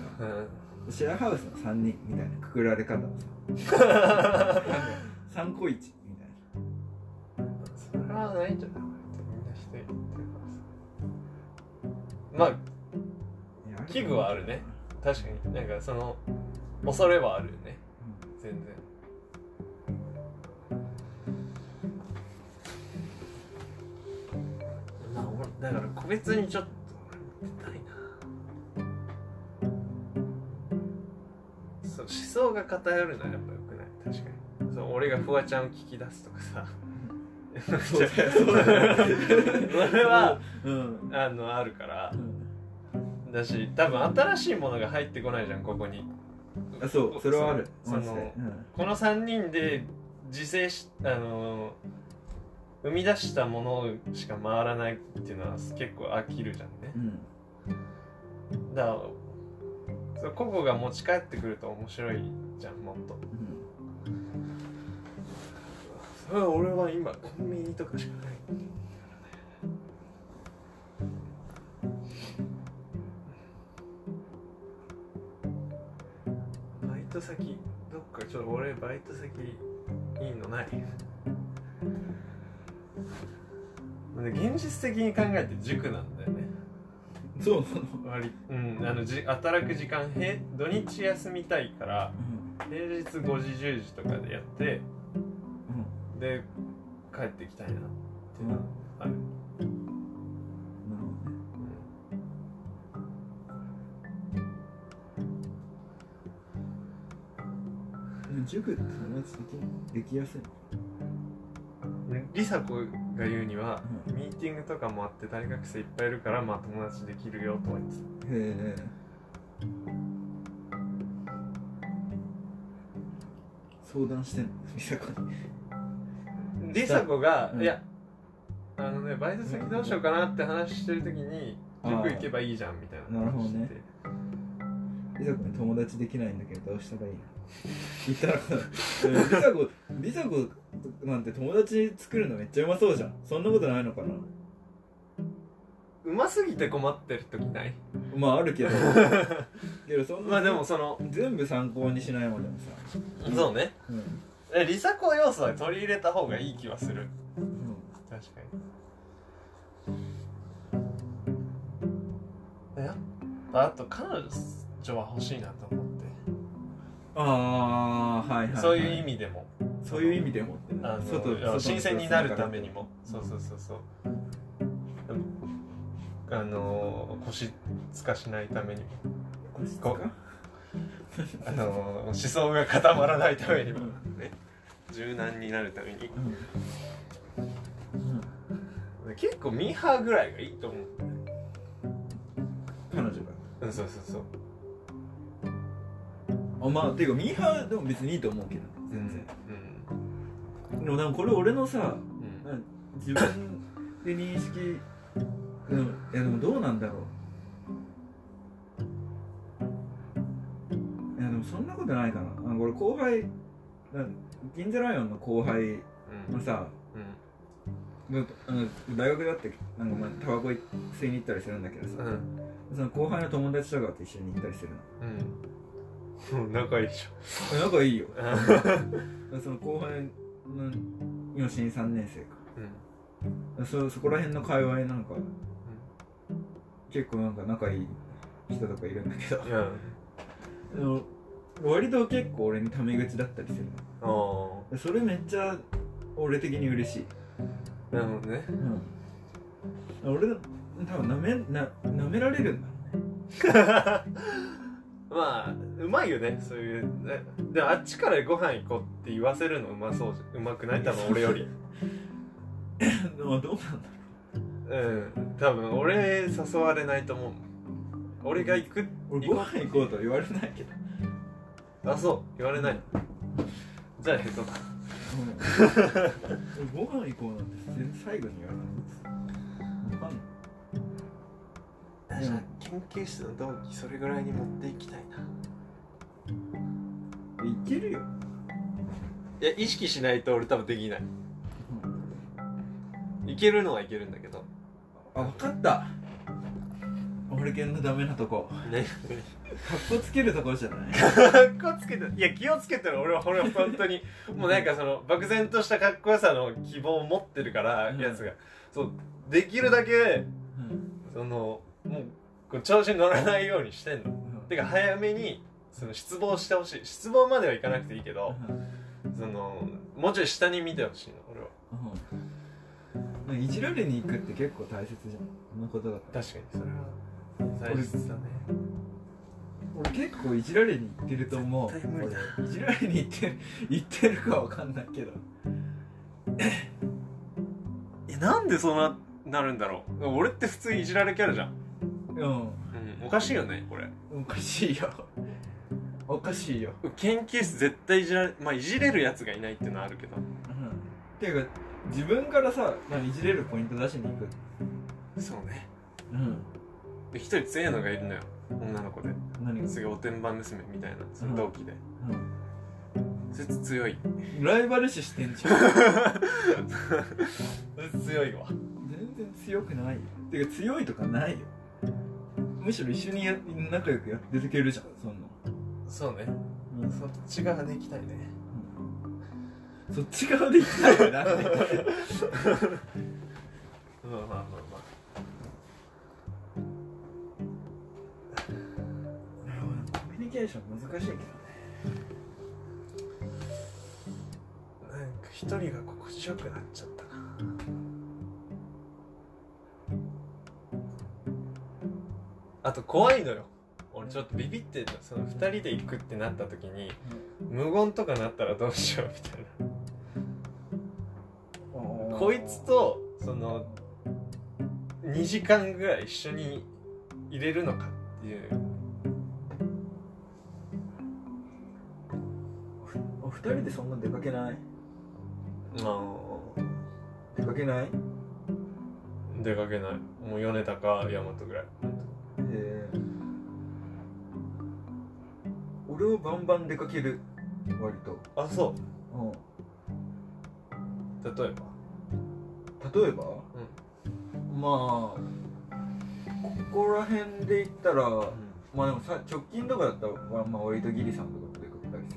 うん。シェアハウスの3人みたいなくくられ方はさ。[LAUGHS] 3個1みたいそはないんじゃないみんなして言ってるからさ。まあ器具はあるね。確かに。なんかその恐れはあるよね。全然。まあ俺だから個別にちょっ想が偏るのはやっぱよくない。確かに。そう俺がフワちゃんを聞き出すとかさ。そうだよそうだよ [LAUGHS] 俺はうん。あのあるから。だし多分新しいものが入ってこないじゃんここに。あそうそれはある。そのうん。この3人で自生しあの生み出したものしか回らないっていうのは結構飽きるじゃんね。うん。だからそう個々が持ち帰ってくると面白いじゃんもっと。それは俺は今コンビニとかしかない。バイト先どっかちょっと俺バイト先いいのない。で現実的に考えて塾なんだよね。そう。割うんあのじ働く時間へ土日休みたいから平日5時10時とかでやってで帰ってきたいなっていうのはある、なるほどね。塾って友達できできやすいの？うん梨紗子が言うには、うん。ミーティングとかもあって大学生いっぱいいるからまあ友達できるよとは言ってへえ。相談してんの？美佐子に。た梨紗子が、うん。いやあのねバイト先どうしようかなって話してる時に塾行けばいいじゃんみたいななるほどね。話してて美佐子に友達できないんだけどどうしたらいいの？[LAUGHS] 言ったらうん美佐子美佐子なんて友達作るのめっちゃうまそうじゃん。そんなことないのかな？うますぎて困ってる時ない？まああるけど。[LAUGHS] けどそんなまあでもその全部参考にしないまでもさ。そうね。うん、え梨紗子要素は取り入れた方がいい気はする。うん。確かに。やっぱあと彼女は欲しいなと思って、ああはいはい、はい、そういう意味でも。そういう意味でもあの新鮮になるためにも。うんそうそうそうそう。あの腰つかしないためにも。こあの思想が固まらないためにも。ね。柔軟になるために。うん。結構ミーハーぐらいがいいと思う。彼女が。うんそうそうそうあまあていうかミーハーでも別にいいと思うけどね全然、でもなんかこれ俺のさうん。自分で認識でもいやでもどうなんだろう。いやでもそんなことないかな。あの俺後輩銀座ライオンの後輩うん。のさうんあの大学だってなんかまあタバコ吸いに行ったりするんだけどさ、うん。その後輩の友達とかと一緒に行ったりするうん [LAUGHS] 仲いいでしょ。の仲いいよ。う [LAUGHS] その後輩の今新3年生か。ん。そそこら辺の界隈なんか結構なんか仲いい人とかいるんだけど。うん [LAUGHS] 割と結構俺にタメ口だったりするあのでそれめっちゃ俺的に嬉しい、あなるほどね。うん、俺多分なめな舐められるんだろまあうまいよねそういうね。でもあっちからご飯行こうって言わせるのうまそうじゃん。うまくない？多分俺より。[LAUGHS] どうなんだう。ん。多分俺誘われないと思う。俺が行く俺ご飯行こうとは言われないけど。あそう。言われないじゃあ下手だ。俺ご飯行こうなんて全然最後に言われない。わかんない研究室の同期それぐらいに持っていきたいな。いけるよ、いや意識しないと俺多分できない。いけるのはいけるんだけど。あ分かった。俺犬のダメなとこ。ね。かっこつけるところじゃない？かっこつけていや気をつけてる。俺は俺は本当に。もうなんかその漠然としたかっこよさの希望を持ってるから、うん。やつが。そうできるだけうん。そのもうこう調子に乗らないようにしてんの。うん。てか早めにその失望してほしい。失望まではいかなくていいけどそのもうちょい下に見てほしいの俺は。うん。いじられに行くって結構大切じゃん。そのことだったら。確かに。それは大切だね。俺結構いじられに行ってると思う。絶対無理だ。俺いじられに行ってる [LAUGHS] 行ってるかわかんないけど。えなんでそうななるんだろう。俺って普通いじられキャラじゃん、うん。うん、おかしいよねこれ。おかしいよ。おかしいよ。研究室絶対いじられまあいじれるやつがいないっていうのはあるけど。うん。ていうか自分からさ何いじれるポイント出しに行く。そうね。うん。で一人強いのがいるのよ。女の子で。何が？すげえおてんば娘みたいな。その同期で、うそいつ強い。んライバル視してんじゃん。[LAUGHS] そいつ強いわ。全然強くないよ。てか強いとかないよむしろ一緒にや仲良くやっていけるじゃんそんなそうね。うん。そっち側で行きたいね。そっち側で行きたいよな。まあまあまあまあ。コミュニケーション難しいけどね。なんか一人が心地よくなっちゃったあと怖いのよ。俺ちょっとビビってその二人で行くってなった時に無言とかなったらどうしようみたいな。こいつとその2時間ぐらい一緒に入れるのかっていう。お二人でそんな出かけない？あ。出かけない？ー出かけない。もう米田か大和ぐらいえー、俺はバンバン出かける割と。あそう。ん。う例えば？例えば、まあここら辺で言ったら、まあでもさ直近とかだったら、まあ、まあ割とギリさんとかと出かけたりす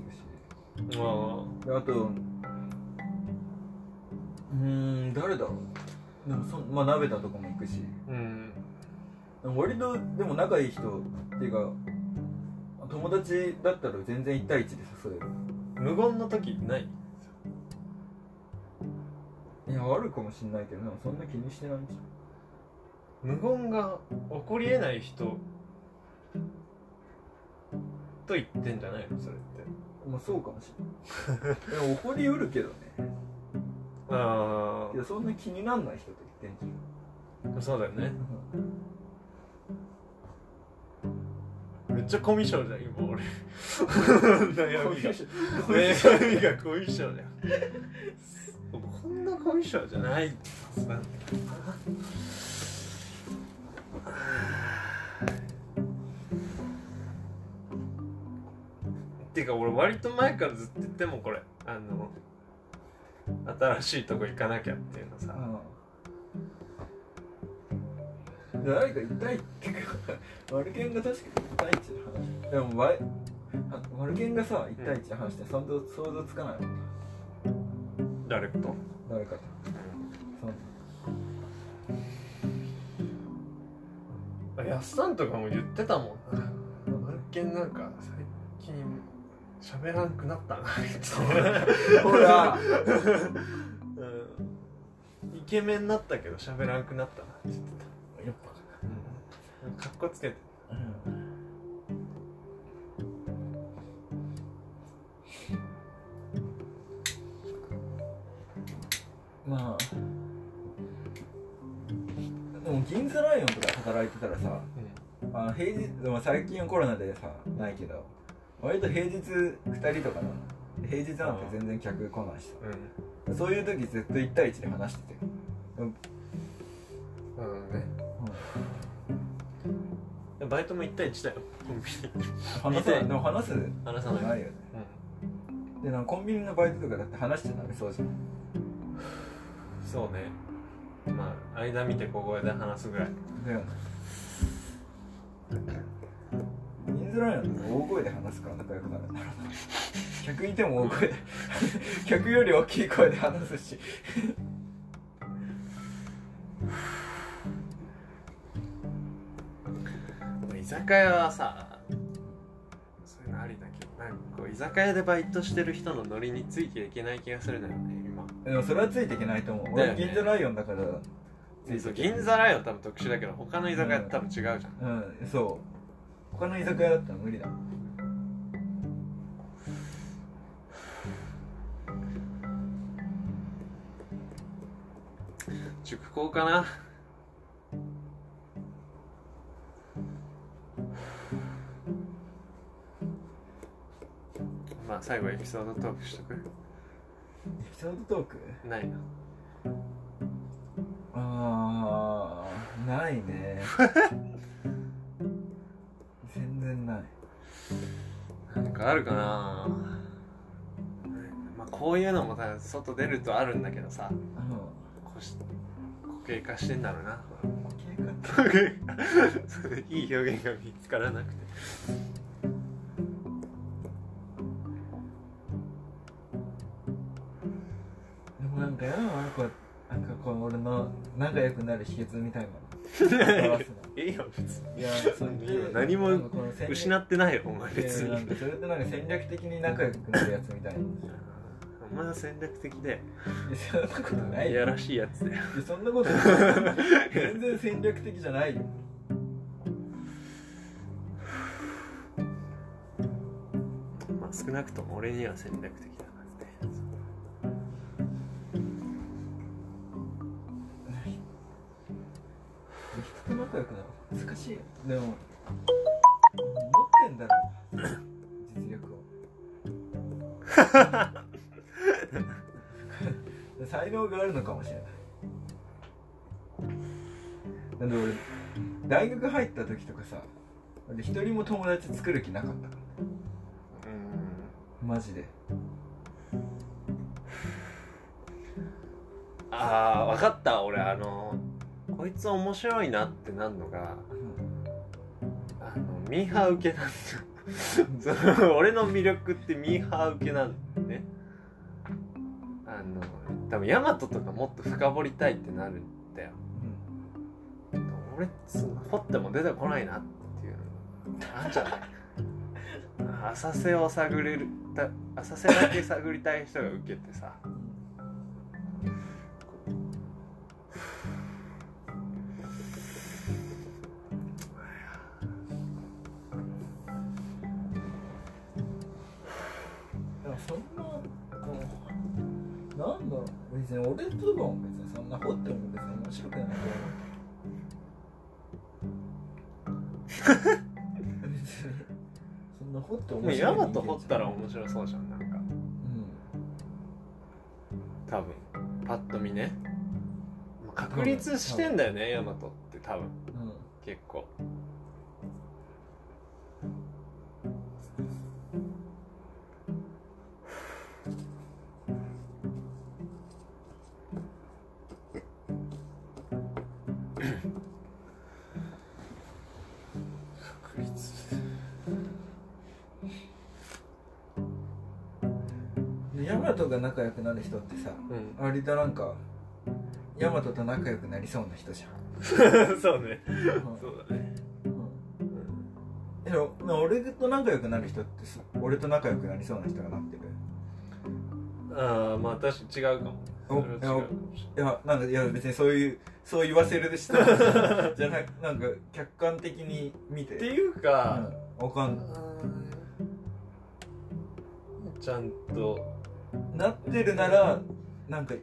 るし。あ。であとうーん誰だろう。でもそまあ鍋田とかも行くし。あうん割とでも仲いい人っていうか友達だったら全然1対1で誘える。無言の時ない？いやあるかもしんないけどそんな気にしてないんじ無言が起こりえない人と言ってんじゃないの？それって。ゃんまあそうかもしれない。でも怒りうるけどね。あいやそんな気になんない人と言ってんじあそうだよね。ゃんっちゃコミュ障じゃん今俺。悩みが。コ悩みがコミュ障じゃんこんなコミュ障じゃないなんだてか俺割と前からずっと言ってもこれあの新しいとこ行かなきゃっていうのさ。うん誰か痛いってかマルケンが確か。に痛いって話でもワルケンがさ1対1で話して想像想像つかないもん。誰と誰かとそやっさんとかも言ってたもん。なマルケンなんか最近喋らんくなったなほら。う [LAUGHS] んイケメンになったけど喋らんくなったなって言ってた、かっこつけて。ぱまあ。でも銀座ライオンとかで働いてたらさあの平日でも最近はコロナでさないけど割と平日2人とかなの。平日なんて全然客来ないしさ。うん。うん。そういう時ずっと1対1で話してて、うん。うん。ねバイトも1対1だよ。コンビニ。話さないでも話す話さない。ないよね。でなんかコンビニのバイトとかだって話してなりそうじゃんそうね。まあ間見て小声で話すぐらい。だよね。づらいのって大声で話すから仲良くなる。んだろうな客いても大声で。客より大きい声で話すし酒屋はさそういうのありだけどなんかこう居酒屋でバイトしてる人のノリについていけない気がするのよね今。でもそれはついていけないと思う。だよね。俺銀座ライオンだからそう銀座ライオン多分特殊だけど他の居酒屋多分違うじゃん、うん。そう。他の居酒屋だったら無理だ。塾校かなまあ最後エピソードトークしとく？エピソードトーク？ないなあーないね。[LAUGHS] 全然ない。なんかあるかな？まあこういうのもさ外出るとあるんだけどさうん。こうし固形化してんだろうな。経過 [LAUGHS] いい表現が見つからなくてなんかやだなこうなんかこう俺の仲良くなる秘訣みたいなの。表すのいいよ別に。いやそういいよ何もなんかこの戦略失ってないよお前別に。いやなんかそれってなんか戦略的に仲良くなるやつみたいな。お前は戦略的で。いやそんなことないよ。いやらしいやつだよいやそんなことない全然戦略的じゃないよ。まあ少なくとも俺には戦略的仲良くなる難しいよ。でも持ってんだろ実力を才能があるのかもしれない。なんで俺大学入った時とかさ俺一人も友達作る気なかったからうん。マジでああ分かった俺あのこいつ面白いなってなんのがあのミーハー受けなんだ。よ [LAUGHS] その俺の魅力ってミーハー受けなんだよね。あの多分ヤマトとかもっと深掘りたいってなるんだよ。俺そんな掘っても出てこないなっていうのなんじゃない。[LAUGHS] 浅瀬を探れるた浅瀬だけ探りたい人が受けてさそんなこうなんだろう別に俺とかも別にそんな掘っても別に面白くない。と思う別にそんな掘って面白い。ヤマト掘ったら面白そうじゃんなんかうん多分パッと見ね確立してんだよねヤマトって多分うん結構ヤマトが仲良くなる人ってさうん。割となんかヤマトと仲良くなりそうな人じゃん。[LAUGHS] そうね。うん。そうだね。でもまあ俺と仲良くなる人ってさ俺と仲良くなりそうな人がなってる。ああまあ確かに違うかも。い。やなんかいや別にそういうそう言わせる人 [LAUGHS] じゃなくなんか客観的に見て。っていうか、うん、わかんない。ちゃんとなってるならなんか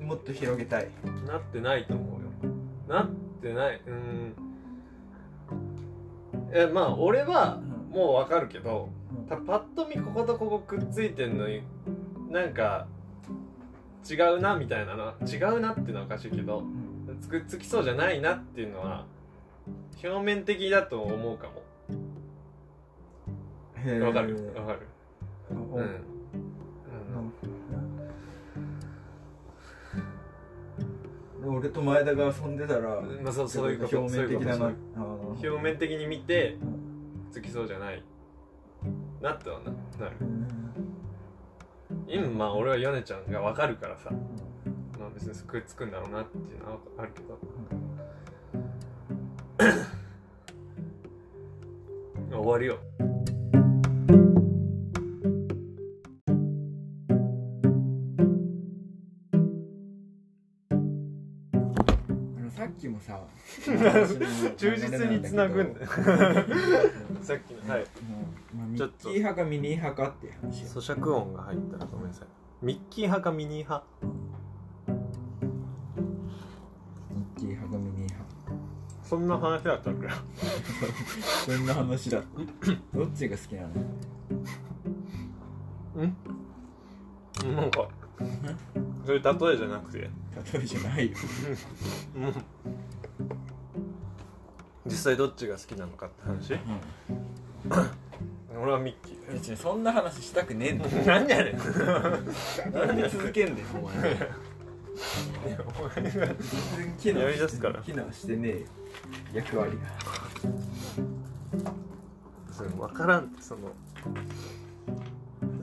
もっと広げたい。なってないと思うよ。なってない。うん。えまあ俺はうん。もうわかるけどうん。たパッと見こことここくっついてんのになんか違うなみたいなな違うなっていうのはおかしいけどうん。つくっつきそうじゃないなっていうのは表面的だと思うかも。わかる？わかる？うん俺と前田が遊んでたら、まあそうそういうこと表面的だなそういう表面的に見てうんつきそうじゃない。なってはななる今まあ俺は米ちゃんが分かるからさ。まあ別にくっつくんだろうなっていうのはあるけど。[COUGHS] 終わりよさっきもさ [LAUGHS] 忠実につなぐんだよ。[LAUGHS] さっきのはい。まあ、ミッキー派かミニー派かっていう話。よ咀嚼音が入ったらごめんなさい。ミッキー派かミニー派？ミッキー派かミニー派。そんな話だったっけ？[LAUGHS] そんな話だどっちが好きなの？うん？なんかそれ例えじゃなくて。例えじゃないよ。うん。実際どっちが好きなのかって話俺はミッキー別にそんな話したくねえんだよ。[LAUGHS] 何やねん。なんで続けんだよお前。全然機能やりだすから。機能してねえよ。役割が。それ分からんってその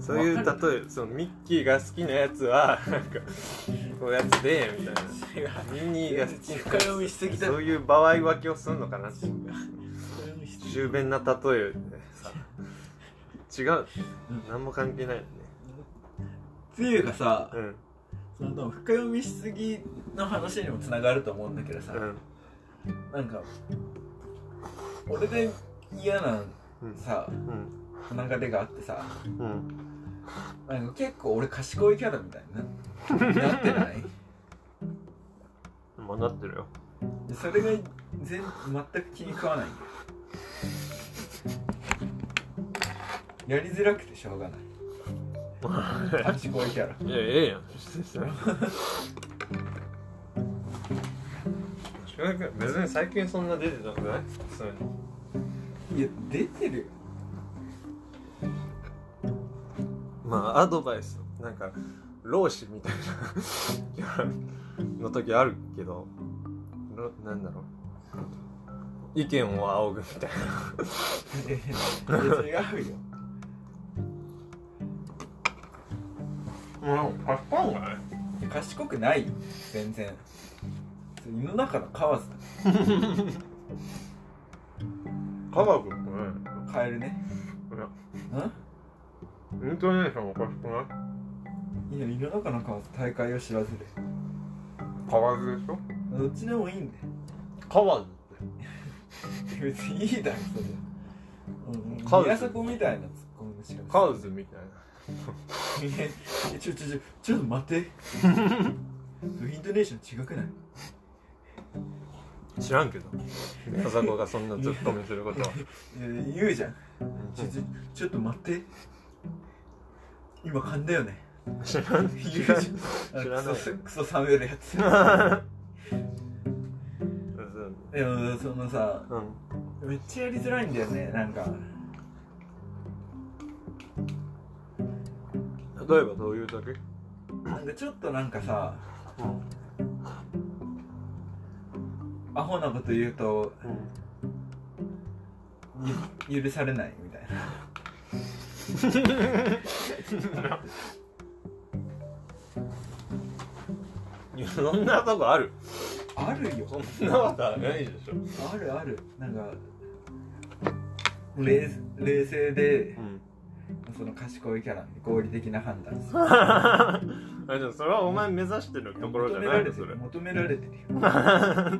そういう例えそのミッキーが好きなやつはなんかこうやつでみたいな。ミニーが好き深読みしすぎだそういう場合分けをするのかなって雄弁な例えでさ。違う何も関係ないよねっていうかさ。うん。その深読みしすぎの話にもつながると思うんだけどさ、うん。なんか俺が嫌なうんさうん。鼻が出があってさ。うんなんか結構俺賢いキャラみたいにな。なってない？まあなってるよ。でそれが全全く気に食わない。んだよやりづらくてしょうがない。賢いキャラ。[LAUGHS] いやええやん。[LAUGHS] 別に最近そんな出てなくない？普通に。いや出てるよまあアドバイスなんか老子みたいなの時あるけどろなんだろう。意見を仰ぐみたいいや違うよ。なもう賢いんがないいや賢くないよ全然。胃の中の蛙だ科学ってね。カエルねイントネーションおかしくない？いや胃の中の蛙大会を知らずで。河津でしょ？どっちでもいいんだよ河津別にいいだろそれ。うん宮迫みたいなツッコミの仕方カウズみたいいや [LAUGHS] ちょちょちょちょっと待って。イントネーション違くない？な知らんけど。宮迫がそんなツッコミすることは、[LAUGHS] 言うじゃん。ちょちょちょっと待って今噛んだよね。知らん。知らん。知らないクソ冷めるやつでもそのさうん。めっちゃやりづらいんだよねなんか。例えばどういうだけ？なんかちょっとなんかさアホなこと言うとゆ許されないみたいないやそんなとこある。あるよ。そんなことはないでしょ。あるある。なんか冷冷静でうん。その賢いキャラに合理的な判断する。[LAUGHS] あじゃあそれはお前目指してるところじゃないの？それ。る。求められてるよ。[LAUGHS] いや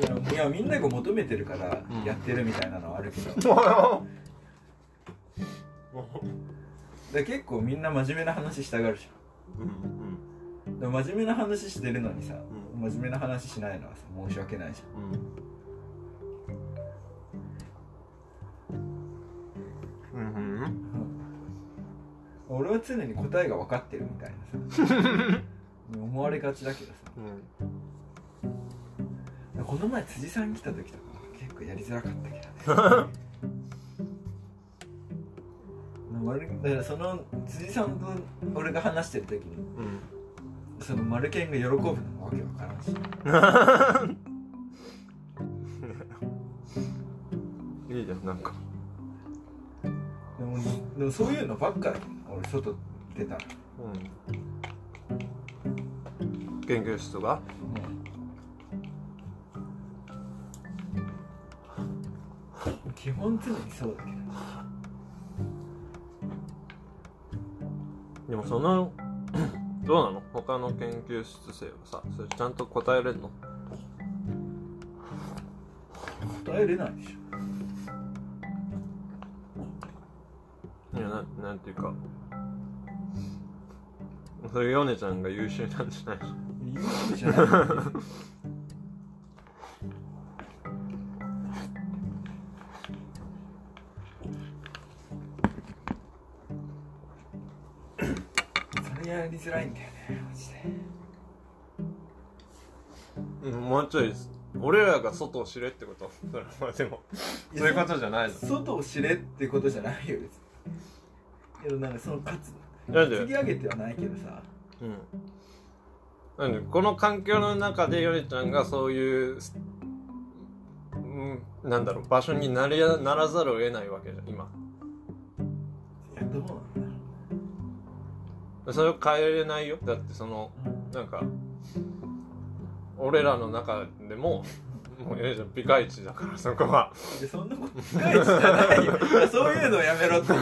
いやみんなが求めてるからうん。やってるみたいなのはあるけど、だから結構みんな真面目な話したがるじうんゃん。でも真面目な話してるのにさ、う真面目な話しないのはさ申し訳ないじうん。うん。うん。ゃん、俺は常に答えが分かってるみたいなさ。[LAUGHS] 思われがちだけどさ。うんこの前辻さん来た時とか結構やりづらかったけどね。[LAUGHS] 丸だからその辻さんと俺が話してる時にうん。そのマルケンが喜ぶのもわけわからんし。[LAUGHS] いいじゃんなんか。でもでもそういうのばっかだよ俺外出たら、うん。研究室とか？基本常にそうだけど。でもその [CLEARS THROAT] どうなの？他の研究室生はさそれちゃんと答えれるの？答えれないでしいやななんていうか。それヨネちゃんが優秀なんじゃないょ優秀じゃないやりづらいんだよねマジでうんもうちょい俺らが外を知れってこと？それまあでも。そういうことじゃないの。外を知れってことじゃないよ別に。けどなんかその勝つ。突き上げてはないけどさ。うん。なんでこの環境の中でヨネちゃんがそういう、うん、なんだろう場所になりやならざるを得ないわけじゃん今。いやどうなんだろそれを変えれないよ。だってそのうなんか俺らの中でももうヨネちゃんピカイチだからそこは、そんなこと深いじゃないよ。[LAUGHS] そういうのやめろって。うん。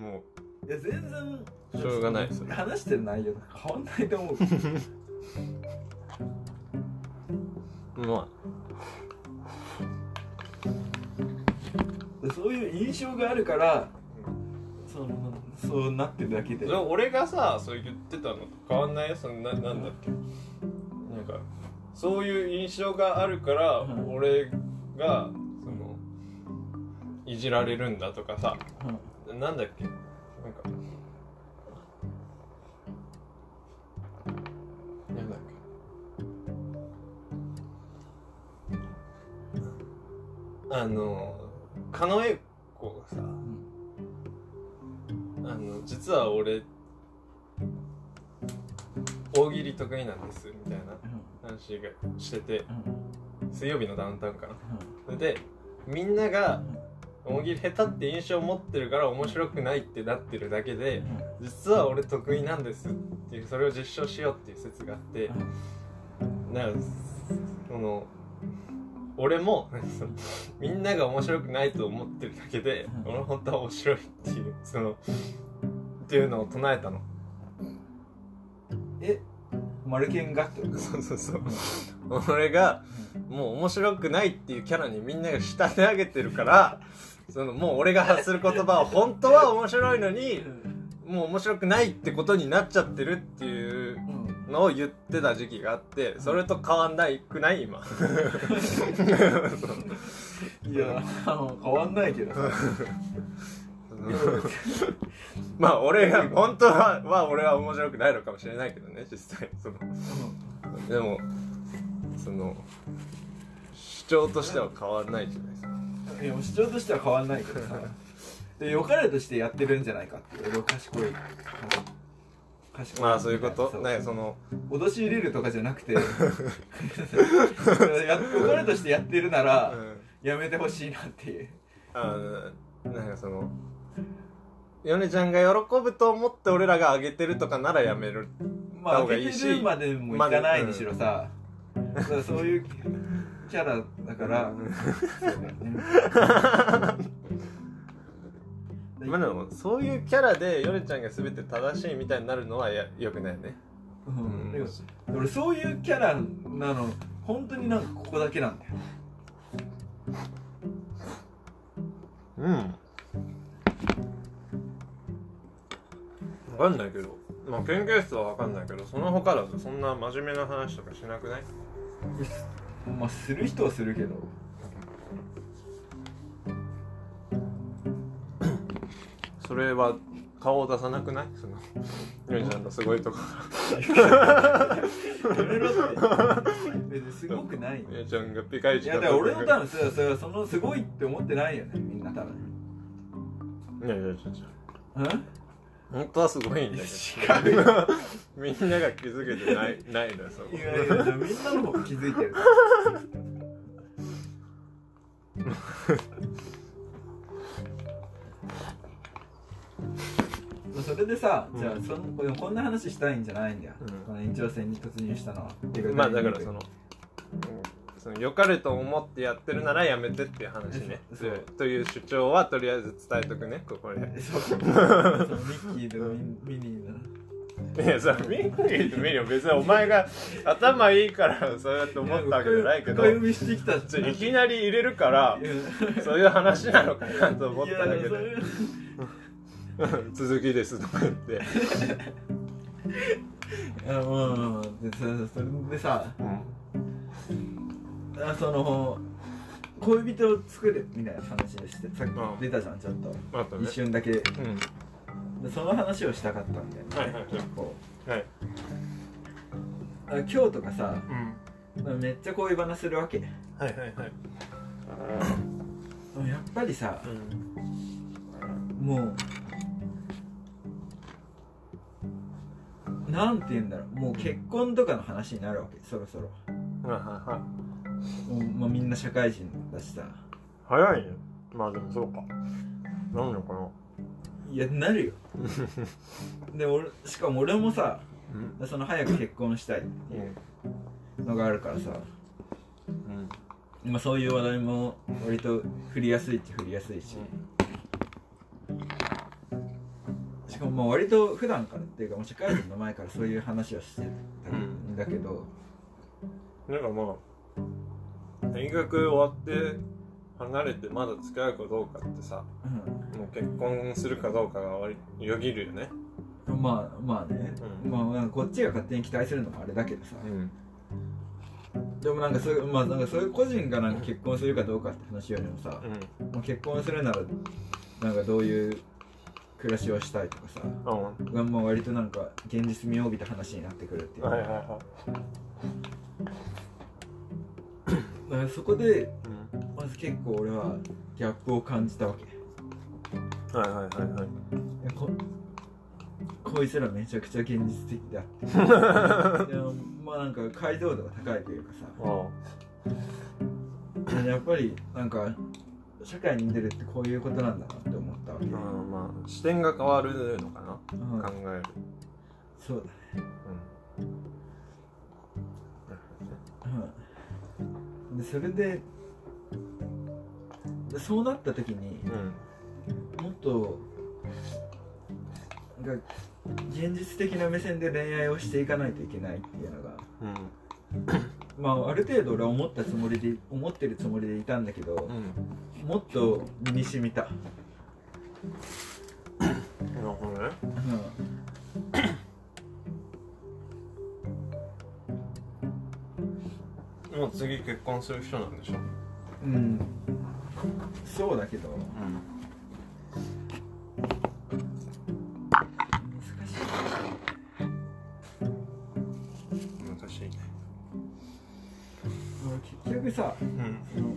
もいや全然しょうがないですよ。話してる内容変わんないと思う。うまそういう印象があるからそのそうなってるだけで。い俺がさそう言ってたのと変わんないよ。そのななんだっけ。なんかそういう印象があるからうん。俺がそのいじられるんだとかさ。なんだっけ。なんかなんだっけ。あの狩野英あの実は俺大喜利得意なんですみたいな話がしてて水曜日のダウンタウンかなそれでみんなが大喜利下手って印象を持ってるから面白くないってなってるだけで実は俺得意なんですっていうそれを実証しようっていう説があってなんかその俺もみんなが面白くないと思ってるだけでうん。俺本当は面白いっていうそのっていうのを唱えたの。えマルケンがってそうそうそう。俺がもう面白くないっていうキャラにみんなが仕立て上げてるからそのもう俺が発する言葉は本当は面白いのにもう面白くないってことになっちゃってるっていうのを言ってた時期があってそれと変わんないくない今？[LAUGHS] いや変わんないけど。さ [LAUGHS] まあ俺が本当はは俺は面白くないのかもしれないけどね実際。そのでもその主張としては変わんないじゃないですか。いや主張としては変わんないけどさ。で良かれとしてやってるんじゃないかって俺は賢い賢い。まあそういうこと？そう。ねその。脅し入れるとかじゃなくて。や良かれとしてやってるならうん。やめてほしいなっていう。あのなんかそのヨネちゃんが喜ぶと思って俺らがあげてるとかならやめる。まあ方がいいし。開けてるまでもいかないにしろさ、だからそういうキャラだから、そうだよね [LAUGHS] まあでもそういうキャラでヨネちゃんが全て正しいみたいになるのはやよくないよね。うん。でも俺そういうキャラなの本当になんかここだけなんだよ。うん。分かんないけど。まあ研究室は分かんないけどその他だとそんな真面目な話とかしなくない？まあする人はするけどそれは顔を出さなくない？そのヨネちゃんのすごいとこ。やめろって別にすごくないよヨネちゃんがピカイいやチだだから俺も多分それそれそのすごいって思ってないよねみんな多分。いやいやいやいや。うん本当はすごいんだけ違うみんなが気づけてないないのよそこ。いやいやみんなの方が気づいてるそれでさ、うん。じゃあそのでもこんな話したいんじゃないんだよ、うん。この延長戦に突入したのは。まあだからその、うんその良かれと思ってやってるならやめてっていう話ね。という主張はとりあえず伝えとくね。ここで。そうそのミッキーとミミニーだな。[LAUGHS] いやさミッキーとミニは別にお前が頭いいからそうやって思ったわけじゃないけど。いきなり入れるからそういう話なのかなと思っただけで。いやそういう「続きです」とか言って、いやもうでそそれでさあその恋人を作るみたいな話をしてさっうんき出たじゃんちょっと。ね。一瞬だけ。でうん。その話をしたかったんだよね、はいはいはい。結構。はい。あ今日とかさうん。めっちゃ恋バナするわけ。はいはいはい。やっぱりさうん。もうなんて言うんだろう。もう結婚とかの話になるわけ。そろそろ。はいはいはい。もう、まあ、みんな社会人だしさ。早いね。まあでもそうか。なんのかな。いやなるよ。[LAUGHS] で俺しかも俺もさうん。その早く結婚したいっていうのがあるからさ、うん。まあ、そういう話題も割と振りやすいっちゃ振りやすいししかもまあ割と普段からっていうかもう社会人の前からそういう話をしてたんだけど、なんかまあ大学終わって離れてまだ付き合うかどうかってさもう結婚するかどうかがよぎるよね。うん、まあまあね、うん。まあなんかこっちが勝手に期待するのもあれだけどさ、ん。でもなんかそういうまあなんかそういう個人がなんか結婚するかどうかって話よりもさ、うん。まあ、結婚するならなんかどういう暮らしをしたいとかさ。うん。がまあ割となんか現実味を帯びた話になってくるっていう、はいはいはだからそこでいまず結構俺はギャップを感じたわけ。はいはいはいはい。ここいつらめちゃくちゃ現実的だって。[LAUGHS] いやまあなんか解像度が高いというかさ。やっぱりなんか社会に出るってこういうことなんだなって思ったわけ、うんまあ視点が変わるのかな。うん。考える。そうだね。うん。でそれででそうなった時にうん。もっと現実的な目線で恋愛をしていかないといけないっていうのがうんまあある程度俺は思ったつもりで思ってるつもりでいたんだけどう、ん。もっと身に染みた、なるほどね。もう次結婚する人なんでしょ？うん、うん、そうだけど。難し局さうん。その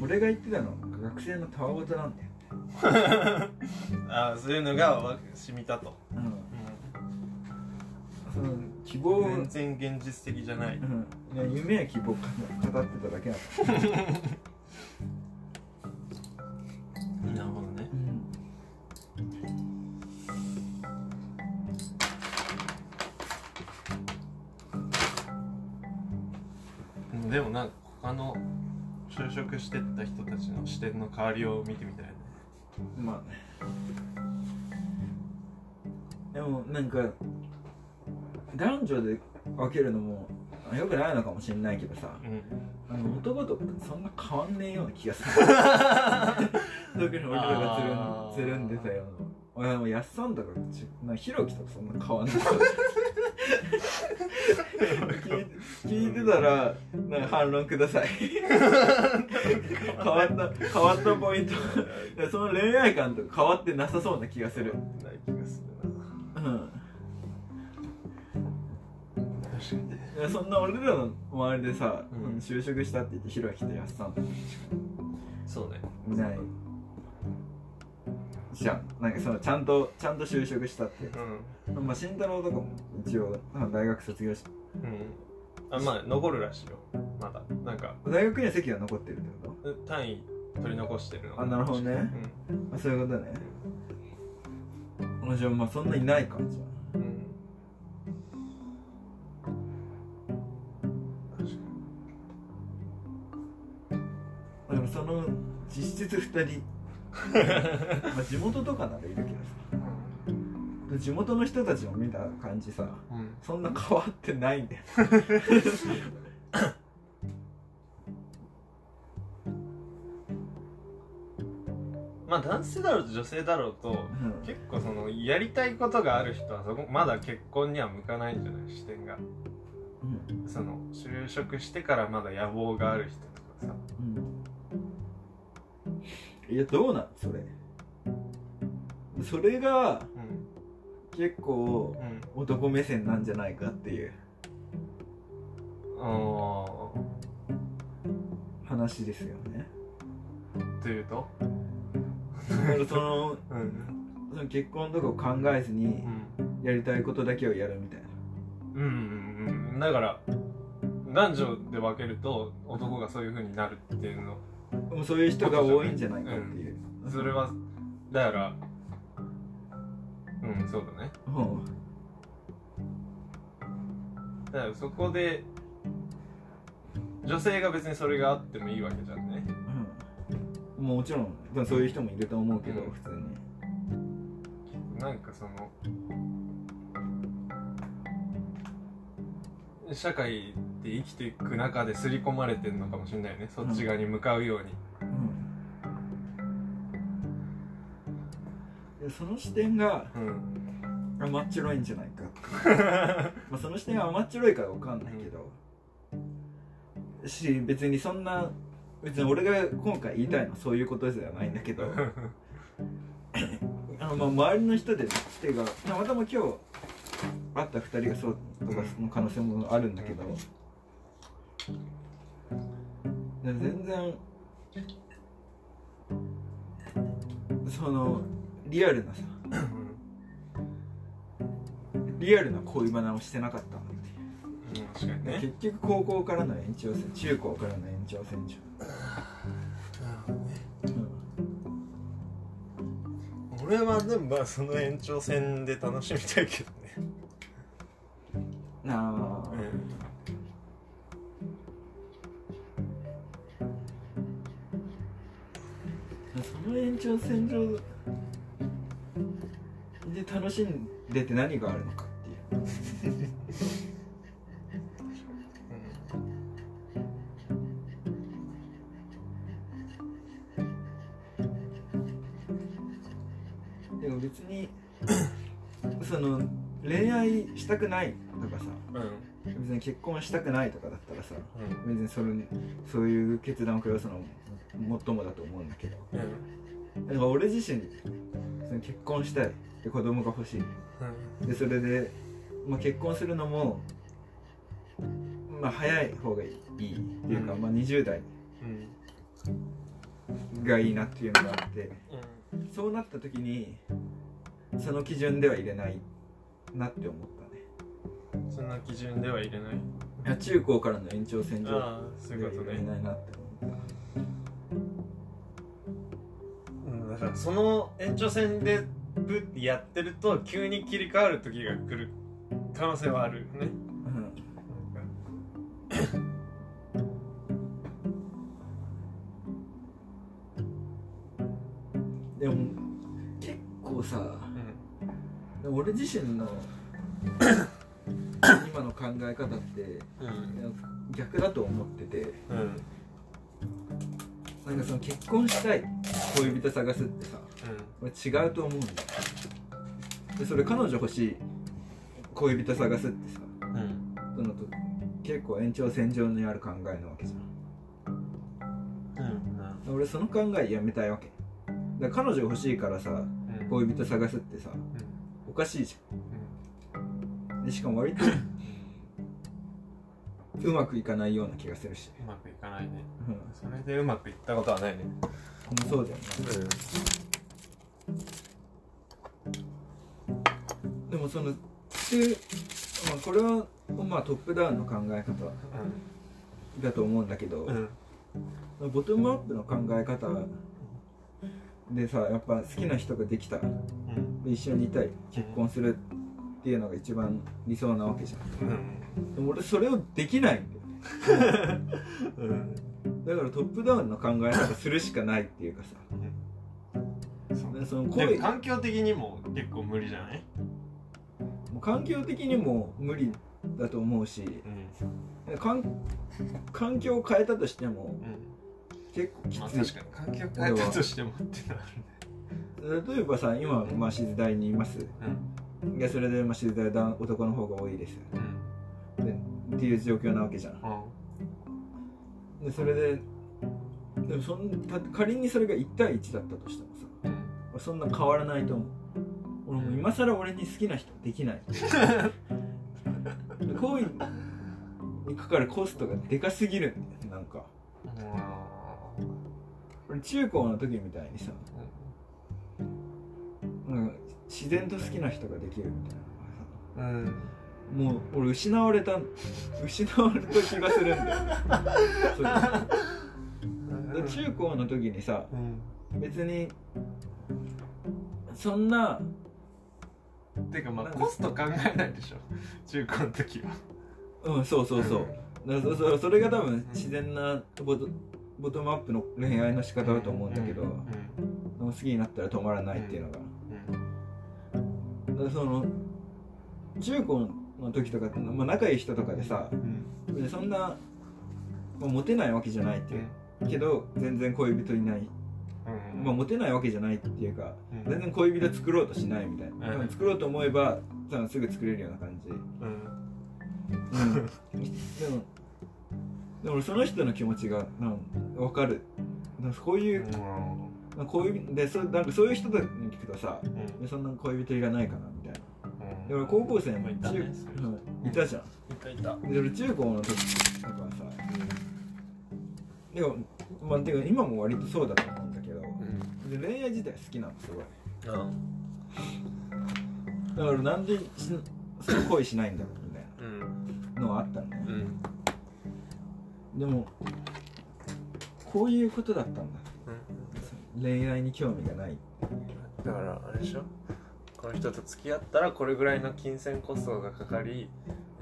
俺が言ってたのが学生のたわごとなんだよ、[LAUGHS] ああそういうのがわ染みたと、うん、その希望全然現実的じゃない、いや夢や希望を語ってただけなんだ、[LAUGHS] なるほどね。でもなんか他の就職してった人たちの視点の変わりを見てみたいね。まあね。でもなんか男女で分けるのもよくないのかもしれないけどさうん。あの男とそんな変わんねえような気がする。[LAUGHS] 特に俺らがつるんつるんでたよ俺はもうやっさんとかひろきとかそんな変わんない [LAUGHS] 聞いてたらなんか反論ください。[LAUGHS] 変わった変わったポイント。その恋愛観とか変わってなさそうな気がする。ない気がするうん。な確かにそんな俺らの周りでさ、うん。就職したって言ってひろきとやっさん。とかそうね。いない。じゃん。なんかそのちゃんとちゃんと就職したってう。ん。まあ慎太郎とかも一応あ大学卒業しうん。あまあ残るらしいよ。まだ。なんか。大学には席が残ってるってこ単位取り残してるのあなるほどね。あそういうことね。あじゃあまあそんなにないかじゃでもその実質2人。[LAUGHS] まあ地元とかならいるけどさ。地元の人たちを見た感じさに、うん。そんな変わってないんだよまあ男性だろうと女性だろうと、うん。結構そのやりたいことがある人はそこまだ結婚には向かないんじゃない？視点が。うん。その就職してからまだ野望がある人とかさ。うんいやどうなん？それ。それがうん結構うん。男目線なんじゃないかっていう。あ話ですよね。ーというと？だからそのうん。その結婚とかを考えずにうんやりたいことだけをやるみたいな。うん。うん。うん。だから男女で分けると男がそういう風になるっていうのもうそういう人が多いんじゃないかっていう、それはだからうんそうだね。うんだからそこで女性が別にそれがあってもいいわけじゃんね。うん。もちろんそういう人もいると思うけど、うん。普通に。なんかその社会で生きていく中で刷り込まれてるのかもしれないよね。そっち側に向かうように、でその視点がうん。甘っちょろいんじゃないか。[LAUGHS] まあその視点は甘っちょろいから分かんないけど、し別にそんな別に俺が今回言いたいのはそういうことではないんだけど。[LAUGHS] あのまあ周りの人でてかたまたま今日会った2人がそうとかの可能性もあるんだけど、で全然そのリアルなさリアルな恋バナをしてなかったなっていう。うん確かにね。結局高校からの延長線中高からの延長線上、俺はでもまあその延長線で楽しみたいけどね。なあ、その延長線上で楽しんでて何があるのかっていう。でも別にその恋愛したくないとかさ。うん。別に結婚したくないとかだったらさうん。別にそれそういう決断を下すのももっともだと思うんだけど。だから俺自身その結婚したい。で子供が欲しい。でそれで、まあ、結婚するのもまあ早い方がいい。っていうか、うん。まあ、20代うん。がいいなっていうのがあって。うん。そうなった時にその基準では入れないなって思った。ねそんな基準では入れない。いや中高からの延長線上ああそういうこと入れね。ないなって思っうんだからその延長線でブッてやってると急に切り替わる時が来る可能性はあるよね。た、うんでも結構さ俺自身の今の考え方ってうん。うん逆だと思っててうん。なんかその結婚したい恋人探すってさ俺違うと思うんだよ。でそれ彼女欲しい恋人探すってさうん。うんそのと結構延長線上にある考えなわけじゃん。俺その考えやめたいわけ。だ彼女欲しいからさうん。恋人探すってさおかしいじゃんでしかも割とうまくいかないような気がするし、うまくいかないね。うん、それでうまくいったことはないね。うんそうだよね。でもそので、まあ、これはまあトップダウンの考え方だと思うんだけど、うん。ボトムアップの考え方でさやっぱ好きな人ができた。うん。一緒にいたい。結婚する。っていうのが一番理想なわけじゃん。うん。でも俺それをできないんだよ [LAUGHS] うん。だからトップダウンの考え方するしかないっていうかさ。そうでそので恋も環境的にも結構無理じゃない？もう環境的にも無理だと思うしうん。環環境を変えたとしてもうん。結構きまあつい、確かに。環境変えたとしてもってなるね。例えばさ今、まあ、静大にいます。うんでそれで、まあ、静大は男の方が多いですうんでっていう状況なわけじゃん。うん。でそれででもそんた仮にそれが1対1だったとしてもさうん。そんな変わらないと思う。俺もう今更俺に好きな人できない。[LAUGHS] で恋にかかるコストがでかすぎるんだよなんか。俺中高の時みたいにさなんか自然と好きな人ができるみたいな。のがさうん。もう俺失われた失われた気がするんだよ中高の時にさうん。別にそんなてかまあコスト考えないでしょ。中高の時は。うんそうそうそう、だからそそそれが多分自然なボトボトムアップの恋愛の仕方だと思うんだけど、うん。好きになったら止まらないっていうのが、うんその中高の時とかって、まあ、仲いい人とかでさうん。そんな、まあ、モテないわけじゃないっていう。けど全然恋人いない、うん。まあ、モテないわけじゃないっていうかうん。全然恋人作ろうとしないみたいな、うん。作ろうと思えば多分すぐ作れるような感じ、うん。うん、でもでも俺その人の気持ちがなん分かる。かこういう、恋人でそなんかそういう人に聞くとさうん。でそんな恋人いらないかなみたいな。うん。で俺高校生もまあいたうんい。たじゃん。いたいた。で俺中高の時とかさでもまあてか今も割とそうだと思うんだけどうん。で恋愛自体好きなのすごい。うん。だからなんでしその恋しないんだろうみたいうん。なのはあったのね。うん。でもこういうことだったんだ。うん恋愛に興味がないだからあれでしょ？この人と付き合ったらこれぐらいの金銭コストがかかり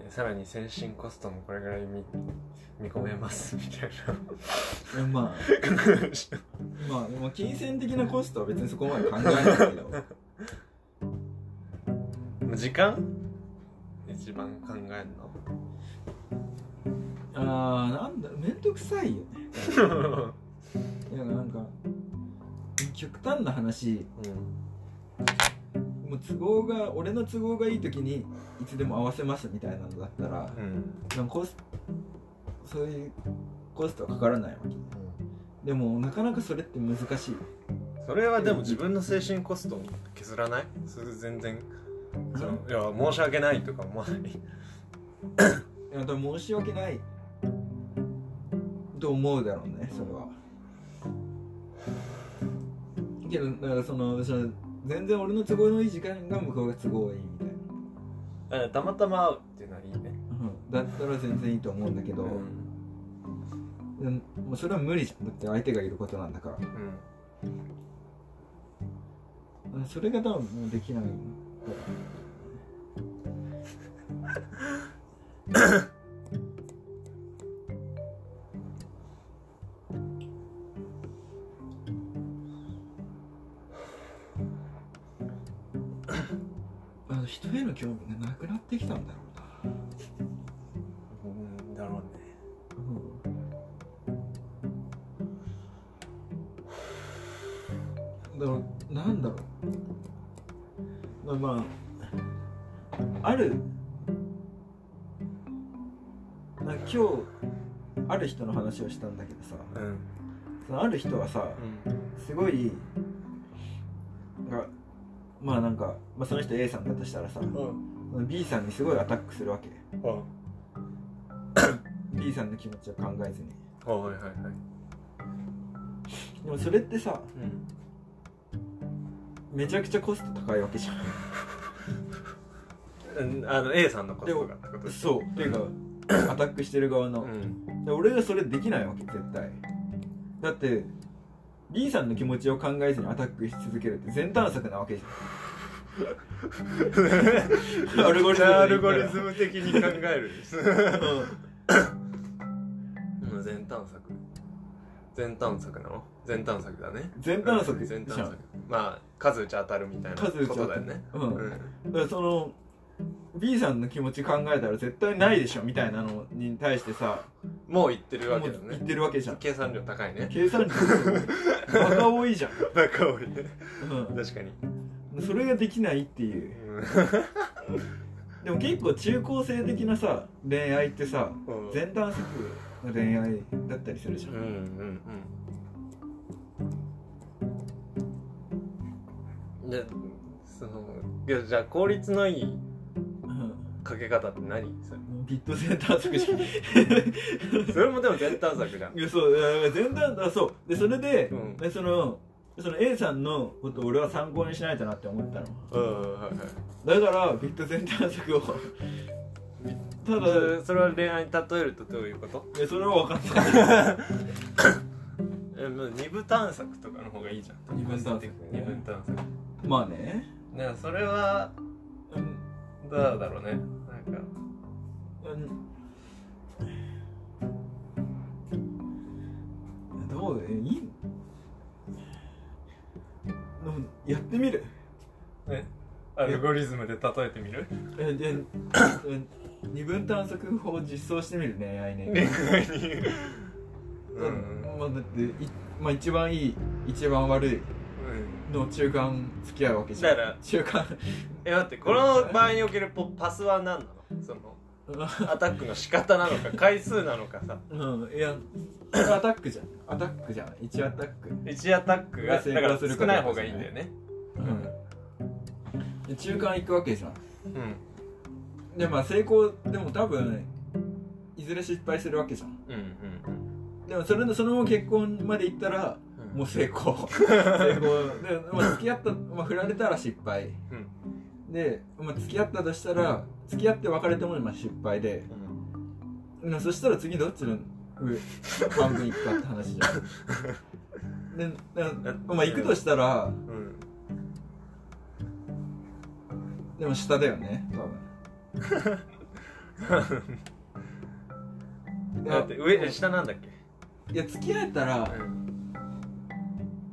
えーさらに先進コストもこれぐらい見見込めますみたいいやまなあ。まあ [LAUGHS] でも金銭的なコストは別にそこまで考えないけど。[LAUGHS] 時間？一番考えあーなんだ面倒くさいよね。る [LAUGHS] のいやなんか極端な話。もう都合が俺の都合がいい時にいつでも合わせますみたいなのだったらうん。コスそういうコストはかからないわけ。でもなかなかそれって難しい。それはでも自分の精神コストを削らない？それで全然。そのいや申し訳ないとか思わない？いや多分申し訳ない。と思うだろうねそれはけどだからそのその全然俺の都合のいい時間が向こうが都合がいいみたいな、たまたま会うっていうのはいいね。うん、だったら全然いいと思うんだけど、でももうそれは無理じゃんだって相手がいることなんだから。うん。それが多分もうできないんだ [LAUGHS] への興味がなくなってきたんだろうんだろうねうな、うん、だからなんだろう。まあまああるなんか今日ある人の話をしたんだけどさ。うん。そのある人はさうん。すごいがまあなんか、まあ、その人 A さんだとしたらさ、その B さんにすごいアタックするわけ。あ [COUGHS] B さんの気持ちを考えずに。はいはいはい。でもそれってさうん。めちゃくちゃコスト高いわけじゃうんあの A さんのコストがってことそう。っていうか [COUGHS] アタックしてる側の、うん。で俺がそれできないわけ絶対。だって B さんの気持ちを考えずにアタックし続けるって全探索なわけじゃん。アルアルゴリズム的に考える。うん。全探索全探索なの？全探索だね。全探索全探索まあ数打ち当たるみたいな数打ち当たる。ことだよねうん。うん。だからその B さんの気持ち考えたら絶対ないでしょみたいなのに対してさもう言ってるわけだね。てるわけじゃん。計算量高いね。計算力バカ多いじゃん、[LAUGHS] バカ多いね。う確かに。ん、それができないっていう。[LAUGHS] でも結構中高生的なさ恋愛ってさうん。全探索の恋愛だったりするじゃん、うんうんうん。でそのいやじゃあ効率のいいうんかけ方って何？それビット全探索しかそれもでも全探索じゃん。いやそういや全探あそう。でそれで,、うん。でそのその A さんのことを俺は参考にしないとなって思ったの。うんはいはいだからビット全探索をただそれは恋愛に例えるとどういうこと？いやそれは分かんない。[LAUGHS] えもう二部探索とかの方がいいじゃん。二分探索。二分探索まあね。だからそれはうんどうだろうね。なんか。うん。どういい。でもやってみる。え？アルゴリズムで例えてみる？えでうん二分探索法を実装してみる恋愛ね [LAUGHS] 恋愛に。うん。まあだってい、まあ、一番いい一番悪いの中間付き合うわけじゃん。だから中間。え待ってこの場合におけるポパスは何なの？そのアタックの仕方なのか [LAUGHS] 回数なのかさ。うんいやアタックじゃん。アタックじゃん1アタック。1アタックが成だから功するか少ない方がいいんだよね。うん。で中間行くわけじゃん。うん。でまあ成功でも多分いずれ失敗するわけじゃん。うんうんでもそれのそのまま結婚まで行ったらうんもう成功。成功。で、まあ、[LAUGHS] 付き合った、まあ、振られたら失敗。うん。で、まあ、付き合ったとしたら付き合って別れてもまあ失敗で。うん。なそしたら次どっちの上半分行くかって話じゃん。[LAUGHS] でなまあ行くとしたらうん。でも下だよね多分。[LAUGHS] だって上下なんだっけ？いや付き合えたら、うん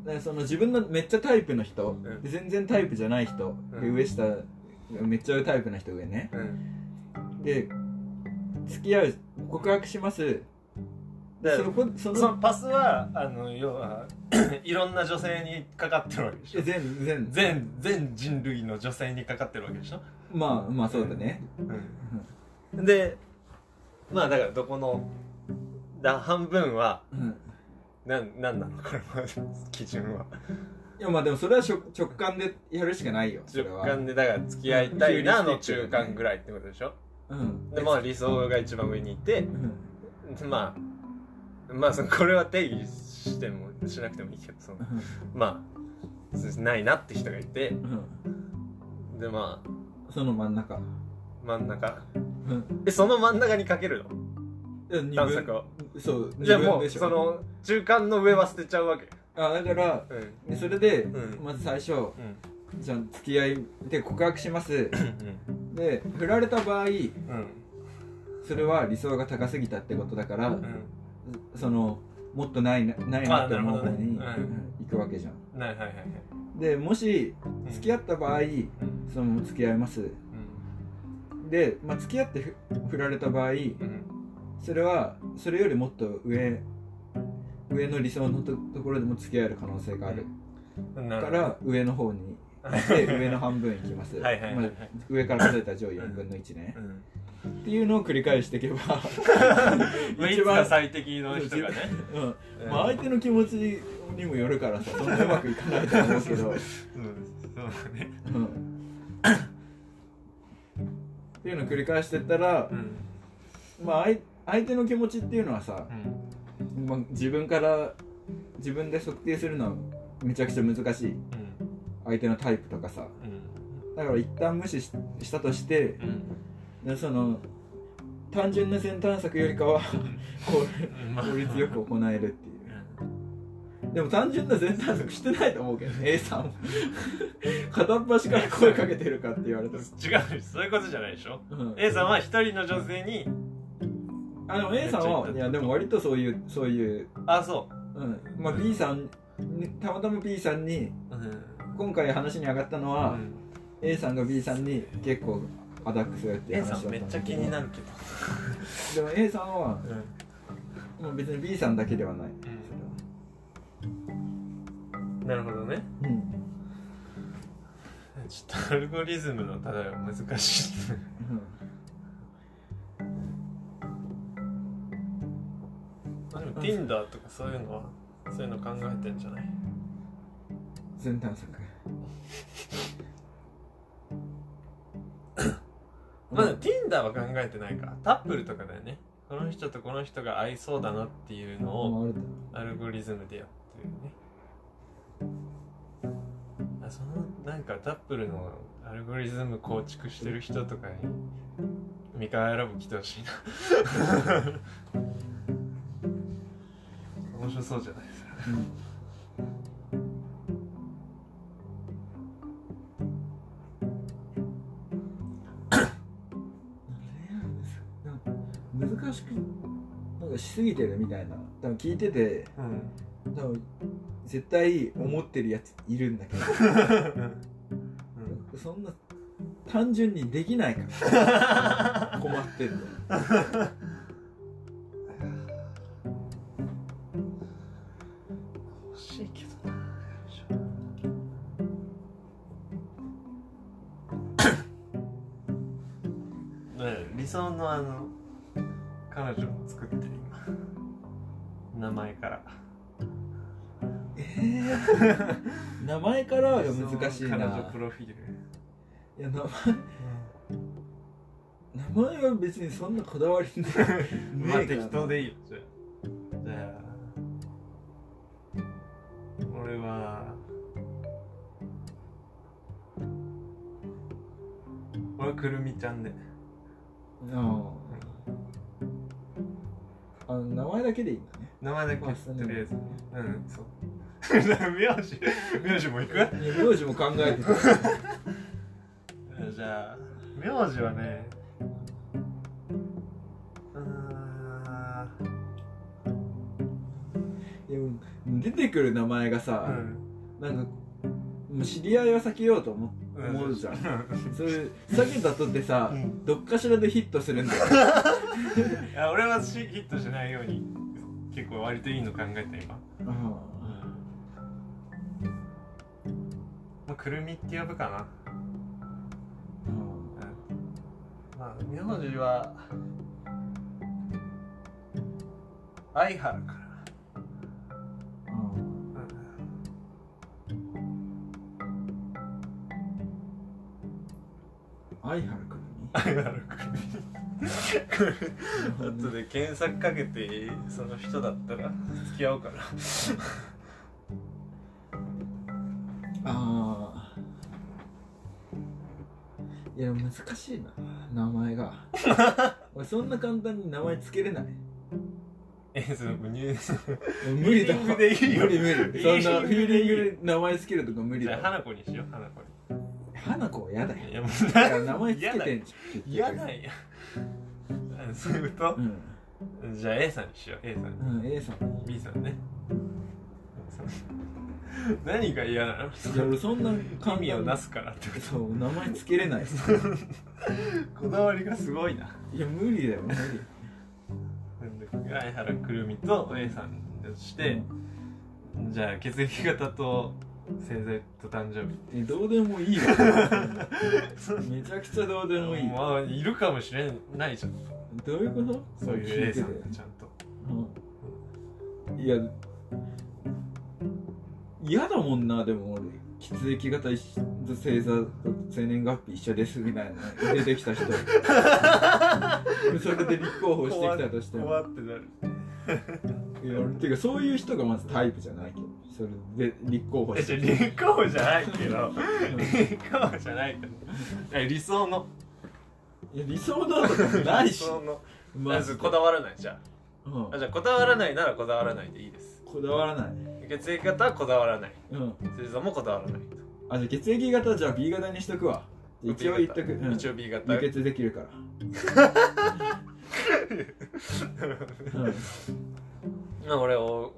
だからその自分のめっちゃタイプの人、ん。で全然タイプじゃない人、でうん。上下めっちゃタイプの人上ね。うん。で付き合う告白します。でそこそのそのパスはあの要は [COUGHS] いろんな女性にかかってるわけでしょ？え全全。全全人類の女性にかかってるわけでしょ、まあまあそうだね、うん、でまあだからどこのだ半分はうん、なんなんなのこれ基準は。いやまあでもそれは直直感でやるしかないよそれ直は感でだから付き合いたいなの中間ぐらいってことでしょ？うん。でまあ理想が一番上にいてうん。まあまあそのこれは定義してもしなくてもいいけどそのまあないなって人がいてうん。でまその真ん中。あ真ん中？うん。えその真ん中にかけるの？探索を。そうじゃあもうその中間の上は捨てちゃうわけ。あだからうん。でそれで、うん。まず最初うん。じゃあ付き合いで告白します。うん。で振られた場合うん。それは理想が高すぎたってことだから、うん。そのもっとないなないなって思う方に、行くわけじゃん。はいはいはいはい。でもしうん。付き合った場合うん。そのまま付き合います。で、まあ、付き合ってふ振られた場合うんそれはそれよりもっと上上の理想のとところでも付き合える可能性がある。うんから上の方にで [LAUGHS] 上の半分いきます。上から数えた上位4分の1ね、うん。っていうのを繰り返していけばまあいつか最適の人がね。うん。まあ、相手の気持ちにもよるからさそんなうまくいかないと思うけど、[LAUGHS] うん。そうだね。うん、っていうのを繰り返してったらう、ん。まあ、相相手の気持ちっていうのはさ、うん。まあ、自分から自分で測定するのはめちゃくちゃ難しい。相手のタイプとかさ。うん。だから一旦無視ししたとしてその単純な先探索よりかは効率よく行えるっていう。でも単純な全探索してないと思うけどね A さんも片っ端から声かけてるかって言われたら、違う。そういうことじゃないでしょ。うん。A さんは一人の女性にあでも A さんはいやでも割とそういうそういう、あそう。ん。まあ、B さんにたまたま B さんにううん。今回話に上がったのは、うん。A さんが B さんに結構アタックするっていう A 話だったさんめっちゃ気になるけど。でも A さんはうん。もう別に B さんだけではない、なるほどね。うん。ちょっとアルゴリズムのただは難しい。まあ Tinder とかそういうのはそういうの考えてんじゃない？全探索。[COUGHS] まだ Tinder は考えてないか。タップルとかだよね。この人とこの人が合いそうだなっていうのをアルゴリズムでやってるね。あそのなんかタップルのアルゴリズム構築してる人とかにミカエラブ来てほしいな面白そうじゃないですか。うん。難しくなんかしすぎてるみたいな。多分聞いててうん多分絶対思ってるやついるんだけど。そんな単純にできないから。[LAUGHS] 困ってんだね理想のあの彼女を作ってる今。名前から。えー、[LAUGHS] 名前からは難しいな。彼女プロフィール。いや名前名前は別にそんなこだわりね [LAUGHS] まあ適当でいいよじゃあ。じゃあ俺は俺はくるみちゃんで。あああの名前だけでいいんだね。名前だけとりあえずうんそう。[LAUGHS] 名字名字もいく？名字も考えて。た [LAUGHS] じゃあ名字はねうーん出てくる名前がさ、うん。なんか知り合いは避けようと思うん思うじゃん。そういう避けたとってさ、うん。どっかしらでヒットするんだよいや俺はしヒットしないように結構割といいの考えた今。まあ、くるみって呼ぶかな。まあ名字は相原か相原くる相原く後で検索かけてその人だったら付き合おうかな。ああいや難しいな名前が。[LAUGHS] 俺そんな簡単に名前つけれない。えその入無理だフィーリングでいいよ。無理無理。そんなフィーリングで名前つけるとか無理だ花子にしよう花子花子は嫌だよ。にいやもうだから名前つけてんじゃん嫌なんやあそういうこと？う、ん。じゃあ A さんにしよう。A さんうん A さん。B さんね。何が嫌なの？いや俺そんな簡単意味をなすからってこそう名前つけれない。とこだわりがすごいな。いや無理だよ無理。相原くるみと A さんとして、じゃあ血液型と星座と誕生日。えどうでもいいわめちゃくちゃどうでもいい。まあいるかもしれないじゃん。どういうこと？そういう A さんがちゃんと。うん。いや嫌だもんなでも俺。血液型一緒星座と生年月日一緒ですみたいな出てきた人。[LAUGHS] それで立候補してきたとしても。怖ってなる。いや俺ていうかそういう人がまずタイプじゃないけどそれで立候補えじゃして。立候補じゃないけど。[LAUGHS] 立候補じゃないけど。え理想の？いや理想だとかない理し想の。まずこだわらないじゃうん。ああじゃあこだわらないならこだわらないでいいです。こだわらない血液型はこだわらない。うん。星座もこだわらないあじゃあ血液型じゃあ B 型にしとくわ。一応言っとく、うん、一応 B 型。輸血できるから、[LAUGHS] うん。まあ俺大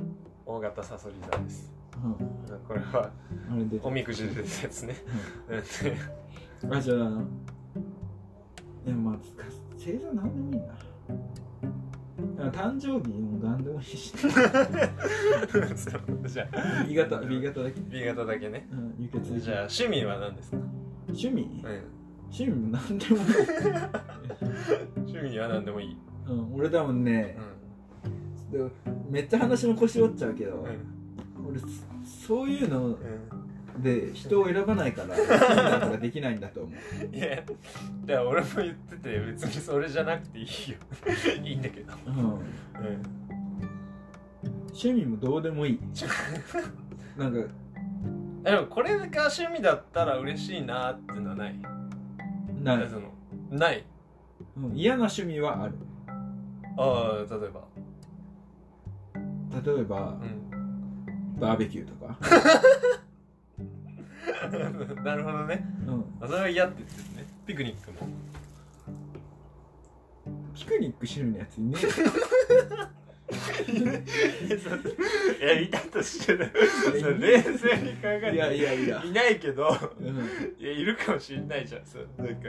大型サソリ座です。うん、これはあれでおみくじで出たやつね [LAUGHS] あじゃあでもまあ星座なんでもいいな。誕生日も何でもいいしじゃあ B 型 B 型だけ、B 型だけね。うん、輸血じゃあ趣味は何ですか、趣味、うん、趣味も何でもいい、[LAUGHS] 趣味は何でもいい、うん、俺多分ねめっちゃ話の腰折っちゃうけど、んうん俺そそういうのうで人を選ばないから [LAUGHS] なんとかできないんだと思う、ん、いやいや俺も言ってて別にそれじゃなくていいよ。[LAUGHS] いいんだけど、うん、うん、趣味もどうでもいい。[LAUGHS] なんかでもこれが趣味だったら嬉しいなってのはない？ない、そのない？うん、嫌な趣味はある。ああ例えば。例えばうんバーベキューとか、[LAUGHS] なるほどね。うん、あそれは嫌って言ってるね。ピクニックも。ピクニック趣味のやついねいやいたとして冷静に考えていや。いやいやいないけど。うん、うんいやいるかもしれないじゃん。そうなんか。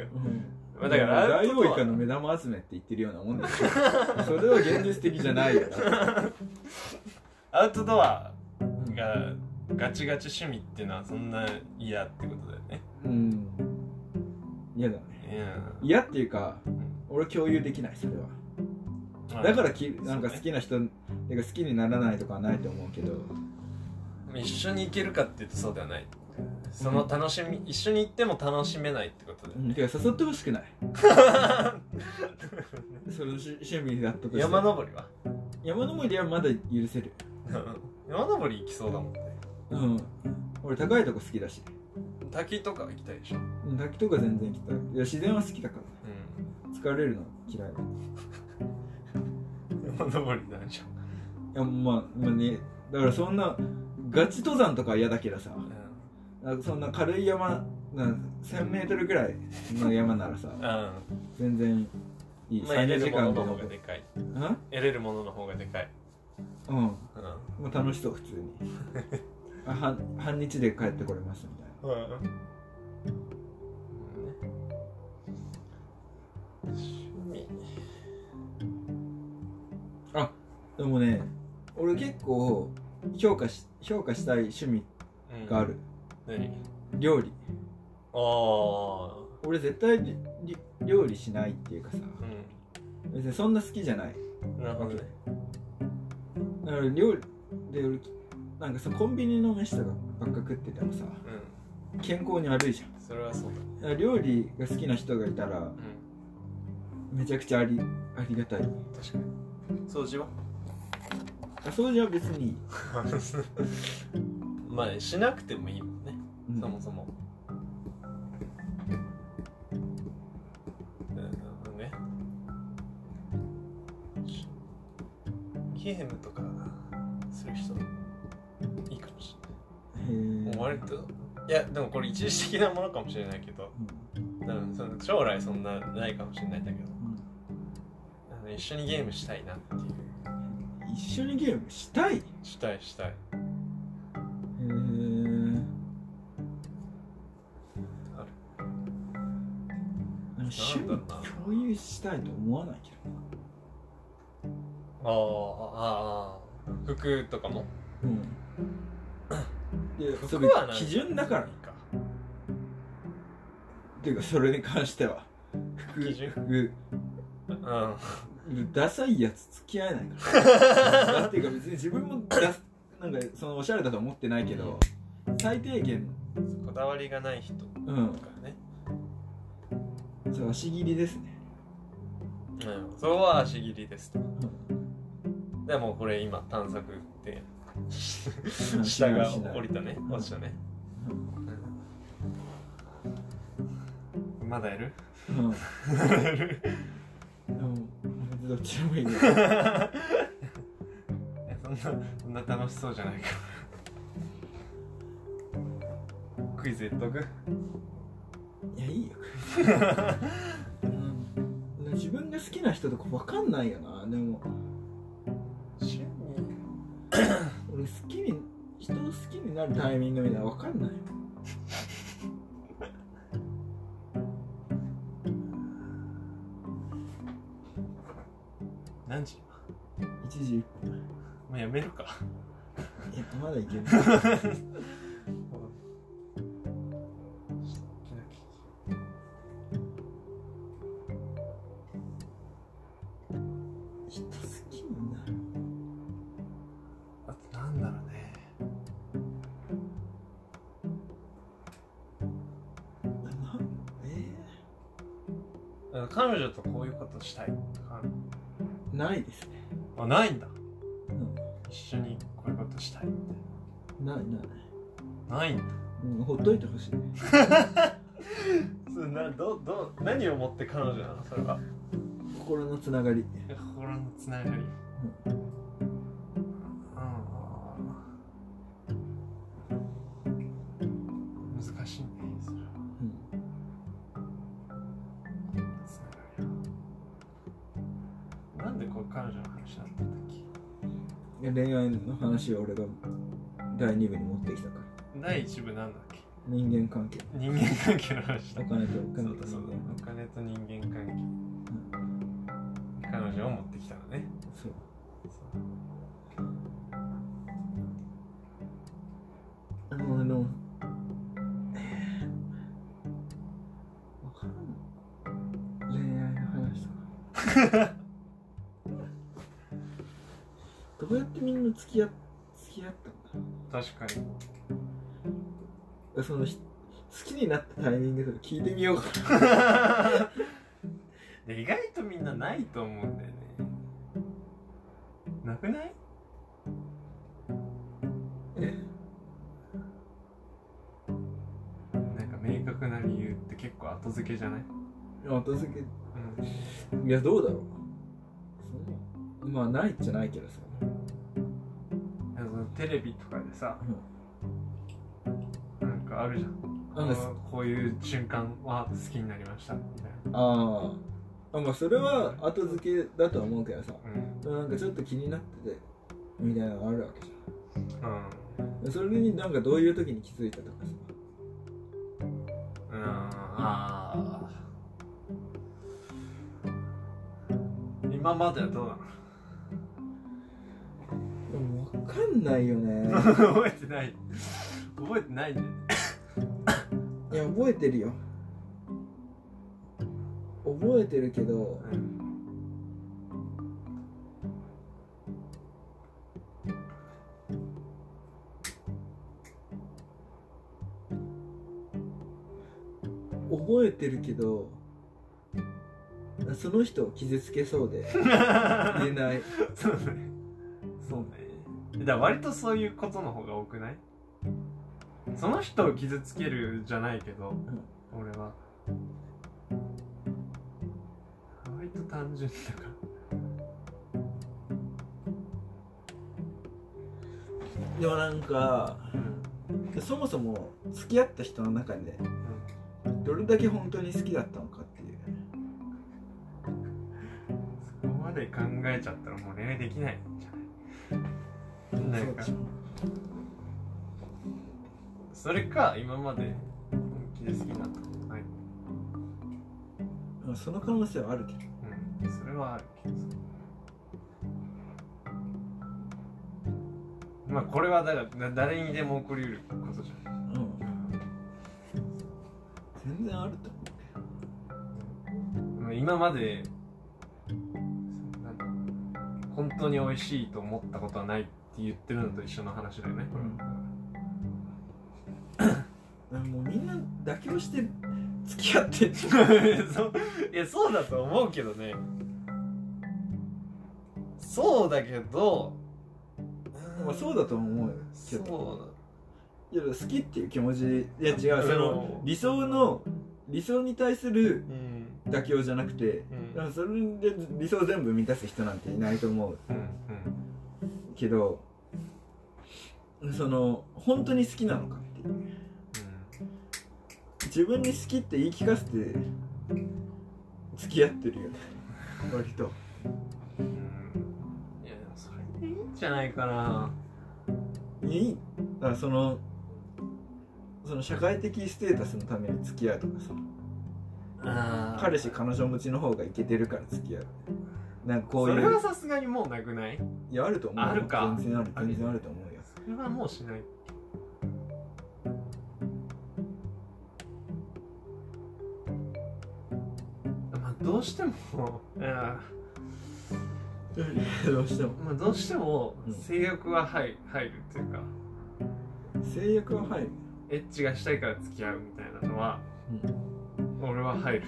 まあだからダイオウイカの目玉集めって言ってるようなもんでしょそれは現実的じゃないよ。[LAUGHS] アウトドアがガチガチ趣味っていうのはそんな嫌ってことだよね。うん。嫌だね。い嫌っていうかうん。俺共有できないそれは。まあ。だからきなんか好きな人てか好きにならないとかはないと思うけど。一緒に行けるかっていうとそうではない。その楽しみ、一緒に行っても楽しめないってことで、うん。てか誘ってほしくない。[LAUGHS] そのし趣味だったとして。山登りは？山登りはまだ許せる [LAUGHS] 山登り行きそうだもんね。うん。俺高いとこ好きだし。滝とか行きたいでしょ。うん滝とか全然行きたい。いや自然は好きだかうら疲れるの嫌い。[LAUGHS] 山登りなんでしょいやまあまあね。だからそんなガチ登山とかは嫌だけどさ。なんかそんな軽い山なん 1000m ぐらいの山ならさうん、全然いい、まあ得れ30時るも。のの間で方がでかい。うん？得れるものの方がでかいうん。うん。もう楽しそう普通に。[LAUGHS] あ半半日で帰ってこれますみたいな。うん。趣味。でもね俺結構評価し評価したい趣味がある、何？料理。ああ俺絶対りり料理しないっていうかさ。う別にそんな好きじゃない。んなるほどねだから料理で俺なんかさコンビニの飯とかばっか食っててもさうん。健康に悪いじゃん。それはそうだ。料理が好きな人がいたらうん。めちゃくちゃありありがたい。確かに。掃除は？掃除は別にいい、[LAUGHS] まあねしなくてもいいもんね、うん。そもそも。なるほどね。しゲームといやでもこれ一時的なものかもしれないけど。多分その将来そんなないかもしれないんだけど。あの一緒にゲームしたいなっていう。一緒にゲームしたい？へしたいしたい。えある。趣味共有したいと思わないけあーあー服とかも。どうんいやそ服れは基準だから。いいか。っていうかそれに関しては。服基準。服うん。ダサいやつ付き合えないから。[LAUGHS] だっていうか別に自分もダスなんかそのおしゃれだと思ってないけど最低限。こだわりがない人とうん。かね、そう足切りですね、うん、それは足切りですと。うん。でもこれ今探索 [LAUGHS] 下が降りたね落ちたね、うんまだやる？うん。うん。どっちでもいいよいやそんなそんな楽しそうじゃないか。クイズ言っとく？いやいいよ。うん。自分が好きな人とか分かんないよなでも。趣味？[LAUGHS] 俺好きに人を好きになるタイミングみたいなの分かんない [LAUGHS] 何時？1時1分。もうやめるか。いやまだいける [LAUGHS] あの彼女とこういうことしたい。とかあるー、ないですね。あないんだ。うん。一緒にこういうことしたいって。ないない。ないんだ。うんほっといてほしい [LAUGHS] それなどど何をもって彼女なの？それは。心のつながり。心のつながり。あ彼女の話だったんだっいや恋愛の話を俺が第2部に持ってきたから。け第一部なんだっけ？人間関係。人間関係の話だ。お金とお金とそうそう人間お金と人間関係。彼女を持ってきたのね。そう。あ付き合っ付き合ったんだ。確かに。そのひ好きになったタイミングとか聞いてみようか。な [LAUGHS] で意外とみんなないと思うんだよね。なくない？え？なんか明確な理由って結構後付けじゃない？後付け。うん。いやどうだろう。まあないじゃないけどさテレビとかでさ、なんかあるじゃん。こういう瞬間は好きになりました。みたいああまあそれは後付けだとは思うけどさななんかちょっと気になっててみたいなのあるわけじうん。うん。ゃんそれになんかどういう時に気づいたとかさ。うん。ああ今まではどうなの？かんないよね。[LAUGHS] 覚えてない。覚えてないんだよね。いや覚えてるよ。覚えてるけど。うん覚えてるけどその人を傷つけそうで言えない。[LAUGHS] そうねそうねだ割とそういうことの方が多くない？その人を傷つけるじゃないけど、俺は。割と単純だから。でもなんかうん。そもそも付き合った人の中でどれだけ本当に好きだったのかっていう。そこまで考えちゃったらもう恋愛できないなかそれか今まで本気で好きになったことない。うんその可能性はあるけど。うんそれはあるけど。さまあこれはだからだ誰にでも起こりうることじゃん。うん。全然あると思まあ今まで本当に美味しいと思ったことはない言ってるのと一緒の話だよねうもうみんな妥協して付き合って。[LAUGHS] いやそうだと思うけどね。そうだけど。まあそうだと思うよけど。そういや好きっていう気持ち。いや違ううん。その理想の理想に対するうん。妥協じゃなくてうん。それで理想全部満たす人なんていないと思ううん。けどその本当に好きなのかって。いう自分に好きって言い聞かせて付き合ってるよね。割と。うん。いやでもそれでいいんじゃないかな。いい？だそのその社会的ステータスのために付き合うとかさ。あ彼氏彼女持ちの方がイケてるから付き合う。なんかこういう。それはさすがにもうなくない？いやあると思うよ。あるか。全然ある。全然あると思うよそれはもうしないまあどうしてもいや。どうしても。まあどうしてもうん性欲は入入るっていうか。制約は入る。エッチがしたいから付き合うみたいなのは俺は入るけ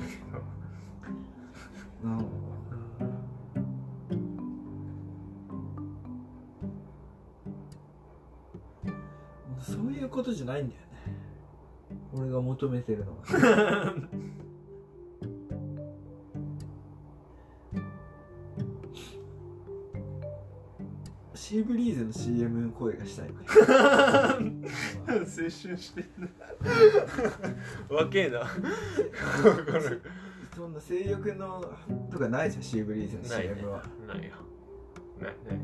ど。なるほどいうことじゃないんだよね。俺が求めてるのは。[LAUGHS] シーブリーズの CM の声がしたい青春してんだわけえな。[LAUGHS] そんな性欲のとかないじゃんシーブリーズのないね。CM は、ないよないね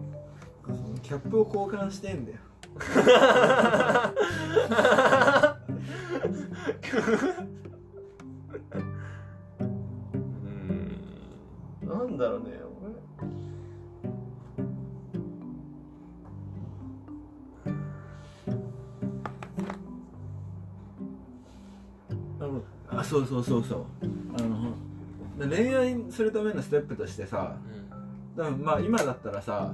そのキャップを交換してんだようん。なんだろうねあそうそうそうそう。あの恋愛するためのステップとしてさだからまあ今だったらさ、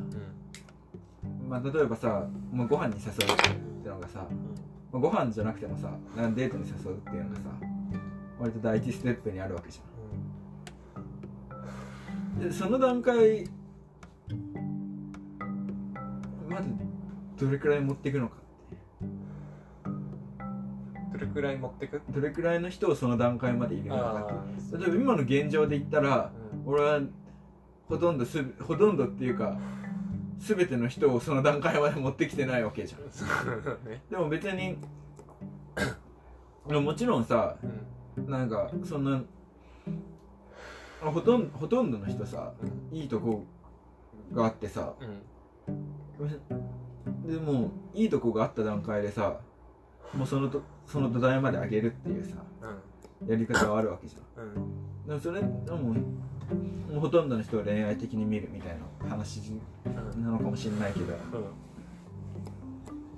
まあ、例えばさ、まあ、ご飯に誘うってのがさ、まあ、ご飯じゃなくてもさなんかデートに誘うっていうのがさ割と第一ステップにあるわけじゃん。でその段階まだどれくらい持っていくのかどれくらい持ってく？どれくらいの人をその段階までいるのかあ例えば今の現状で言ったら俺はほとんどすほとんどっていうか全ての人をその段階まで持ってきてないわけじゃん。でも別にでも [COUGHS] もちろんさうん。なんかそんなあほとんほとんどの人さいいとこがあってさうん。でもいいとこがあった段階でさもうそのとその土台まで上げるっていうさやり方はあるわけじゃん。うん。でもそれでもほとんどの人を恋愛的に見るみたいな話うん。なのかもしれないけど。う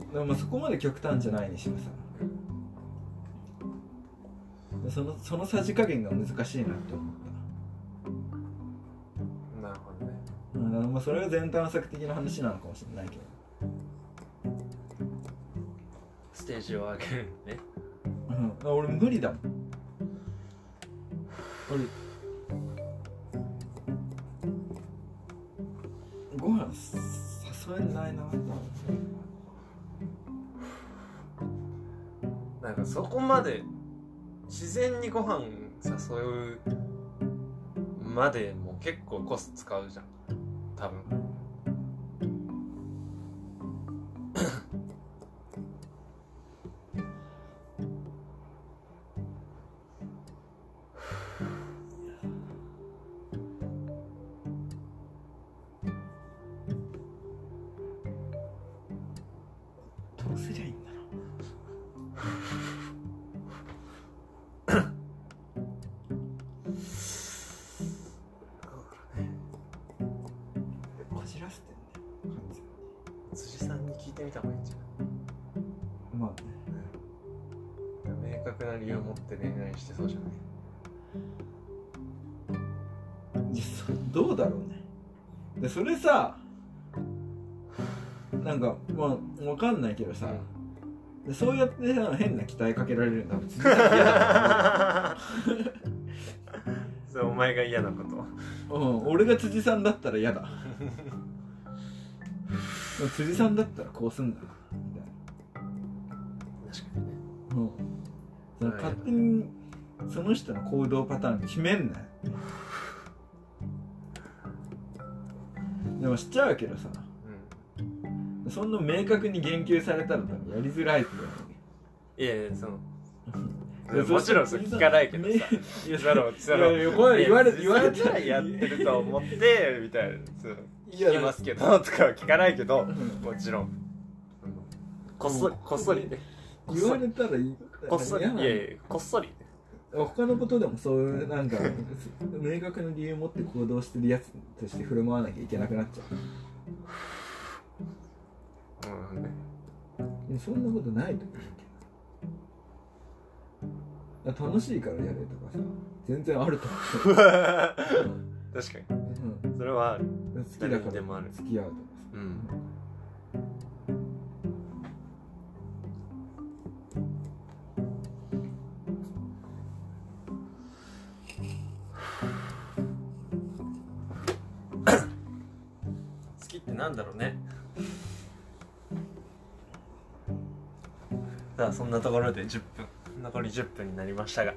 ん。でもまあそこまで極端じゃないにしろさでそのそのさじ加減が難しいなって思っなるほどね。まあそれが全探索的な話なのかもしれないけど。ステージを上げるね。うん、あ俺無理だもん。俺ご飯誘えないな。なんかそこまで自然にご飯誘うまでも結構コス使うじゃん。多分。辻さんに聞いてみた方がいいんじにまあね。ゃん明確な理由を持って恋愛してそうじゃない。どうだろうね。でそれさなんかまあわかんないけどさ、でそうやってさ変な期待かけられるのは別に嫌だ [LAUGHS] それお前が嫌なこと。う、うん、俺が辻さんだったら嫌だ辻さんだったらこうすんだみたい確かに。ねな、うん、その勝手にその人の行動パターン決めんなよでもしちゃうけどさ。そんな明確に言及されたら多分やりづらいっていやいやそのもちろんそれ聞かないけどさ。いやそのその言われ言われたたらやってると思ってみたいな聞きますけどとかは聞かないけどん。もちろん。こっそりこっそり。言われたらいいこっそりいやいやこっそり。他のことでもそういうなんか明確な理由を持って行動してるやつとして振る舞わなきゃいけなくなっちゃう。ん。ねういやそんなことないと思うけど。楽しいからやれとかさ。全然あると思う、[LAUGHS] 確かに。うん。それはある。うん、好きだ誰からにでもある。付き合うとかうん。好きってなんだろうね。さあそんなところで10分。残り10分になりましたが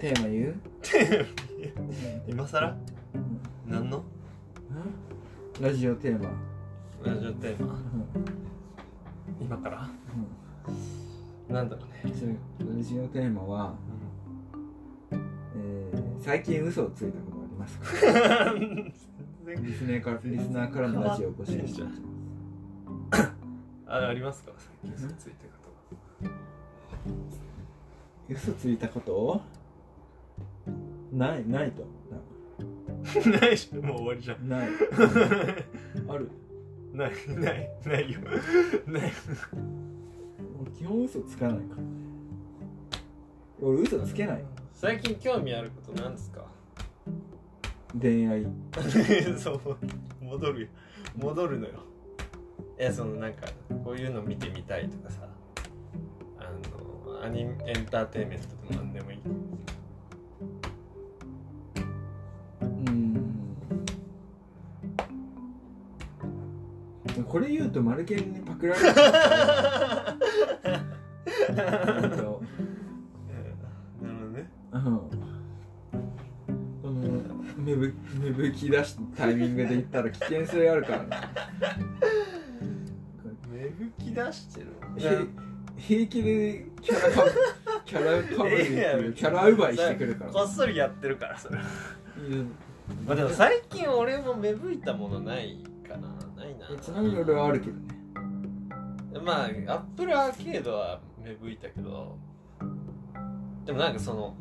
テーマ言う？今更？何の？ラジオテーマ、ラジオテーマ。うん。今から？うん。なんだろうね。それラジオテーマは、えー最近嘘をついたことありますか？リスナーからリスナーからのラジオを募集してます。あありますか？最近嘘ついてるこ嘘ついたこと？ないないと。と [LAUGHS] ないしもう終わりじゃん。ない。[LAUGHS] ある。ないないないよ。[LAUGHS] ない。もう基本嘘つかないから俺嘘つけない。最近興味あることなんですか？恋愛。そう戻るよ。戻るのよ。いやそのなんかこういうの見てみたいとかさあのアニメエンターテインメントでも何でもいいこれ言うとマルケンにパクられる。本当なるほどね。うん。この芽吹芽吹き出したタイミングで言ったら危険性あるからね。芽吹き出してる？へ平気でキャラかぶ [LAUGHS] キャラかぶりキャラ奪いしてくるから。こっそりやってるからそれ。まあでも最近俺も芽吹いたものないかな。ないな。ちなみに俺はあるけどね。まあアップルアーケードは芽吹いたけど。でもなんかその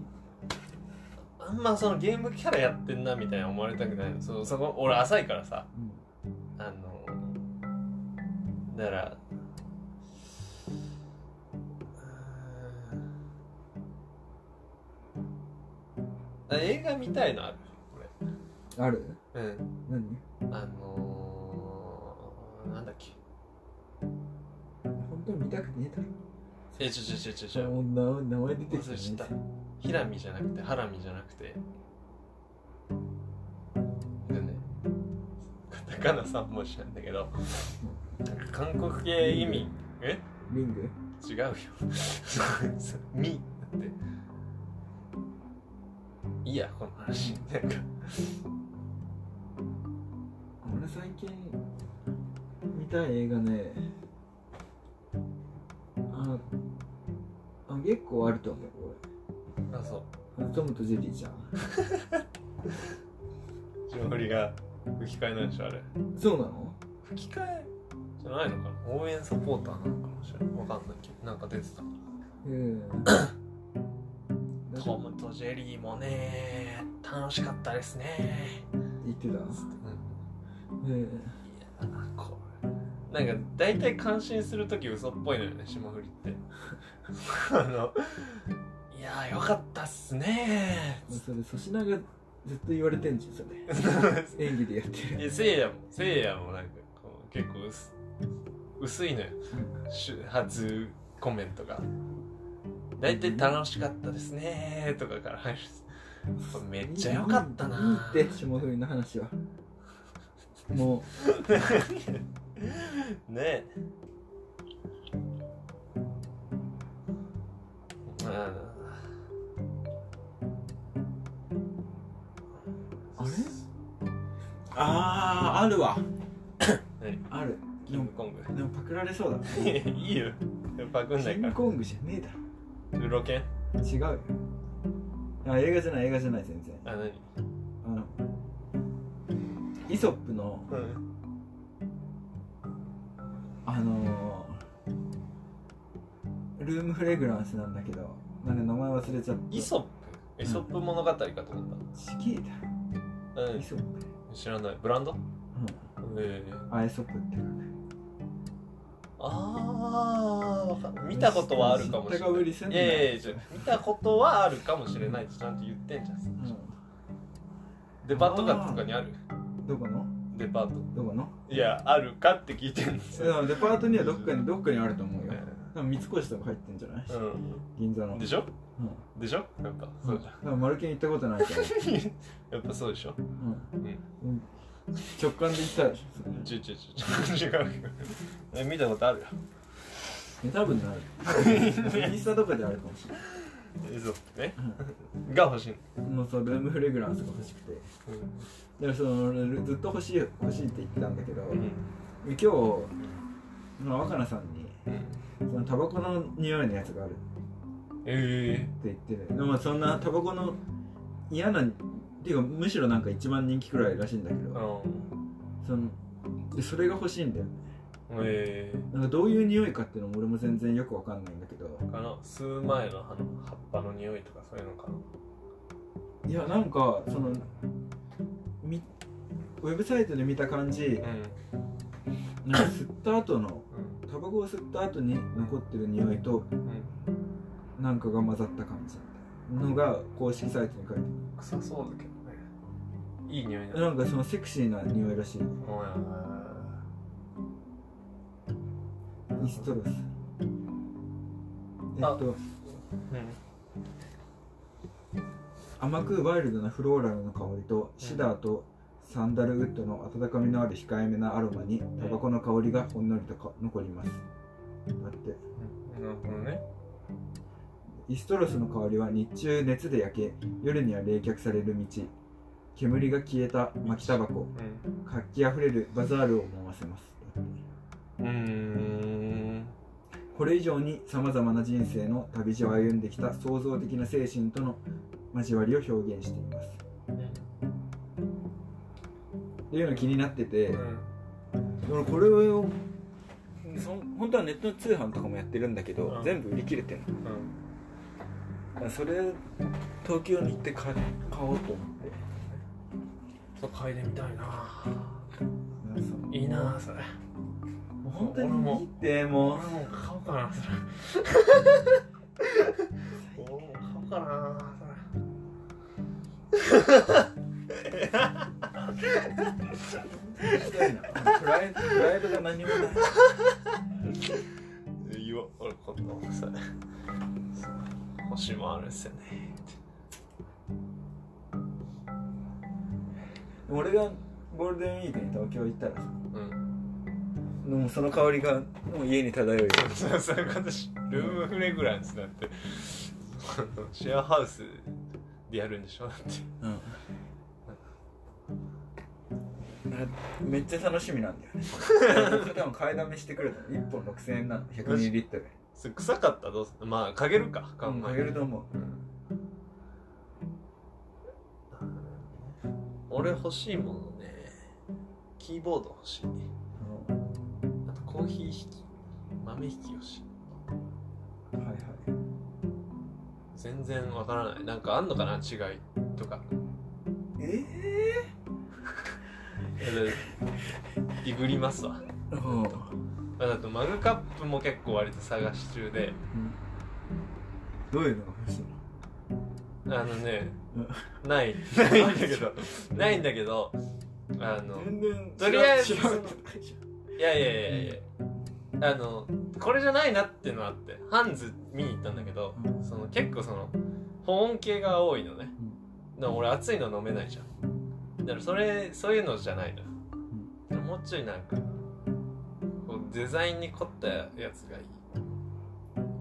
あんまそのゲームキャラやってんなみたいな思われたくない。のそそこ俺浅いからさ。あのだから映画見たいのある？ある？俺うん。何？本当に見たくねえだろ。えちょちょちょちょちょ。もう名名前出てき忘れちゃった。ヒラミじゃなくてハラミじゃなくて。でねカタカナ3文字なんだけど韓国系移民え？リング？違うよ。[LAUGHS] ミだって。いいやこの話。なんか。俺最近見たい映画ねああ結構あると思うあそう。俺トムとジェリーじゃん。霜降りが吹き替えなんでしょあれ。そうなの？吹き替えじゃないのかな？応援サポーターなのかもしれない。わかんないけど。なんか出てたうん [COUGHS] トムとジェリーもね楽しかったですね。言ってた？うん。うんいやこれなんか大体感心する時嘘っぽいのよね霜降りって。[LAUGHS] あのいやーよかったっすねそれ粗品がずっと言われてんじゃんそれ。[LAUGHS] 演技でやってる。いやせいやもせいやもなんかこう結構薄薄いのよ。しゅ初コメントが。大体楽しかったですねとかから入るめっちゃ良かったないいって霜降りの話は。も [LAUGHS] [LAUGHS] ねああれ？あああるわ。何？ある。キングコング。でもパクられそうだ [LAUGHS] いいよ。パクんないから。キングコングじゃねえだルロケン？ろ違うよ。あ映画じゃない映画じゃない全然。あ何？あのイソップのうんあのー、ルームフレグランスなんだけどなんか名前忘れちゃった？イソップ？イソップ物語かと思っチキーだた、うん。イソップ。知らない。ブランド？うん。ええ。アイソップってああ見たことはあるかもしれなないいやいやいや見たことはあるかもしれないってちゃんと言ってんじゃん。うデパートかとかにある？んどこの？デパート。どこの？いやあるかって聞いてるんですよ、デパートにはどっかにどっかにあると思うよ。え多分三越とか入ってんじゃない？え銀座の。うんでしょ？うん。でしょ？やっぱそうじゃんマルケン行ったことないと思うやっぱそうでしょ？うん。うん。うん直感で行ったでしょ？ちゅちゅちゅちゅ違う見たことあるよ。え多分ないインスタとかであるかもしれない。えそう。ねが欲しいの。もうそうルームフレグランスが欲しくてでもその俺ずっと欲しい欲しいって言ってたんだけど、うん。今日その若菜さんにうんそのタバコの匂いのやつがあるってえ言っててでもそんなタバコの嫌なっていうかむしろなんか一番人気くらいらしいんだけど、えうん。そのでそれが欲しいんだよね。えなんかどういう匂いかっていうのも俺も全然よくわかんないんだけどえかな吸う前の葉の葉っぱの匂いとかそういうのかな。いやなんかそのみウェブサイトで見た感じうなんか吸った後のん。タバコを吸った後に残ってる匂いとうん。うんなんかが混ざった感じのが公式サイトに書いて臭そうだけどね。いい匂いだあるなんかそのセクシーな匂いらしいイストロス。えっあとうん甘くワイルドなフローラルの香りとシダーとサンダルウッドの温かみのある控えめなアロマにタバコの香りがほんのりとか残ります。だって。なるほどね。イストロスの香りは日中熱で焼け夜には冷却される道。煙が消えた巻きタバコ。う活気あふれるバザールを思わせます。んうーん。これ以上にさまざまな人生の旅路を歩んできた創造的な精神との交わりを表現しています。っていうの気になってて、俺これをそ本当はネットの通販とかもやってるんだけど、うん。全部売り切れてるの。それ東京に行って買買おうと思って。そう嗅いでみたいな。いいなそれ。もう本当にいいってもう。俺も買おうかなそれ。[LAUGHS] 俺も買おうかなプライプライドが何もない言おう俺今度それ星もあるっすよね俺がゴールデンウィークに東京行ったらさうんもうその香りがもう家に漂うよそうそういうことルームフレグランスだってシェアハウスでやるんでしょだって。うん。あめっちゃ楽しみなんだよね。[LAUGHS] 買いだめしてくれたの。1本6000円なの100ミリリットル。それ臭かったらどうするまあかげるか。考うんかえけると思う。俺欲しいものねキーボード欲しい。あとコーヒー引き豆引き欲しい。はいはい全然わからない。なんかあんのかな？違いとか。えディグりますわ。あだとマグカップも結構割と探し中で。どういうのが欲しいの？あのねない。ないんだけど。[LAUGHS] ないんだけど。あの全然とりあえずいじいやいやいやいやあのこれじゃないなっていうのあってハンズ見に行ったんだけど、うん。その結構その保温系が多いのね、だから俺熱いの飲めないじゃん。だからそれそういうのじゃないの、もうちょいなんかこうデザインに凝ったやつがいい。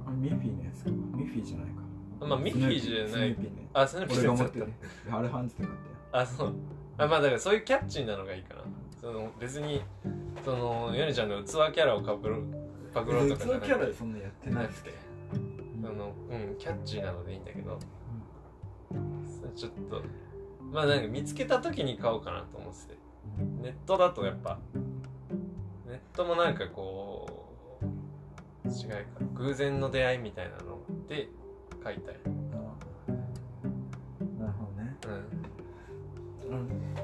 あミッフィーのやつかミッフィーじゃないか。まあミッフィーじゃない。スヌーピーね。あそのピ俺がザだって持っる。あれハンズで買ったよあそう。あまあだからそういうキャッチーなのがいいかなその別にそのヨネちゃんの器キャラをかぶるパグロとかじゃなくてキャラでそんなやってないなくてあのうんキャッチーなのでいいんだけど、それちょっとまあなんか見つけた時に買おうかなと思ってて。ネットだとやっぱネットもなんかこう違いか偶然の出会いみたいなので買いたいなるほどね。うん。うん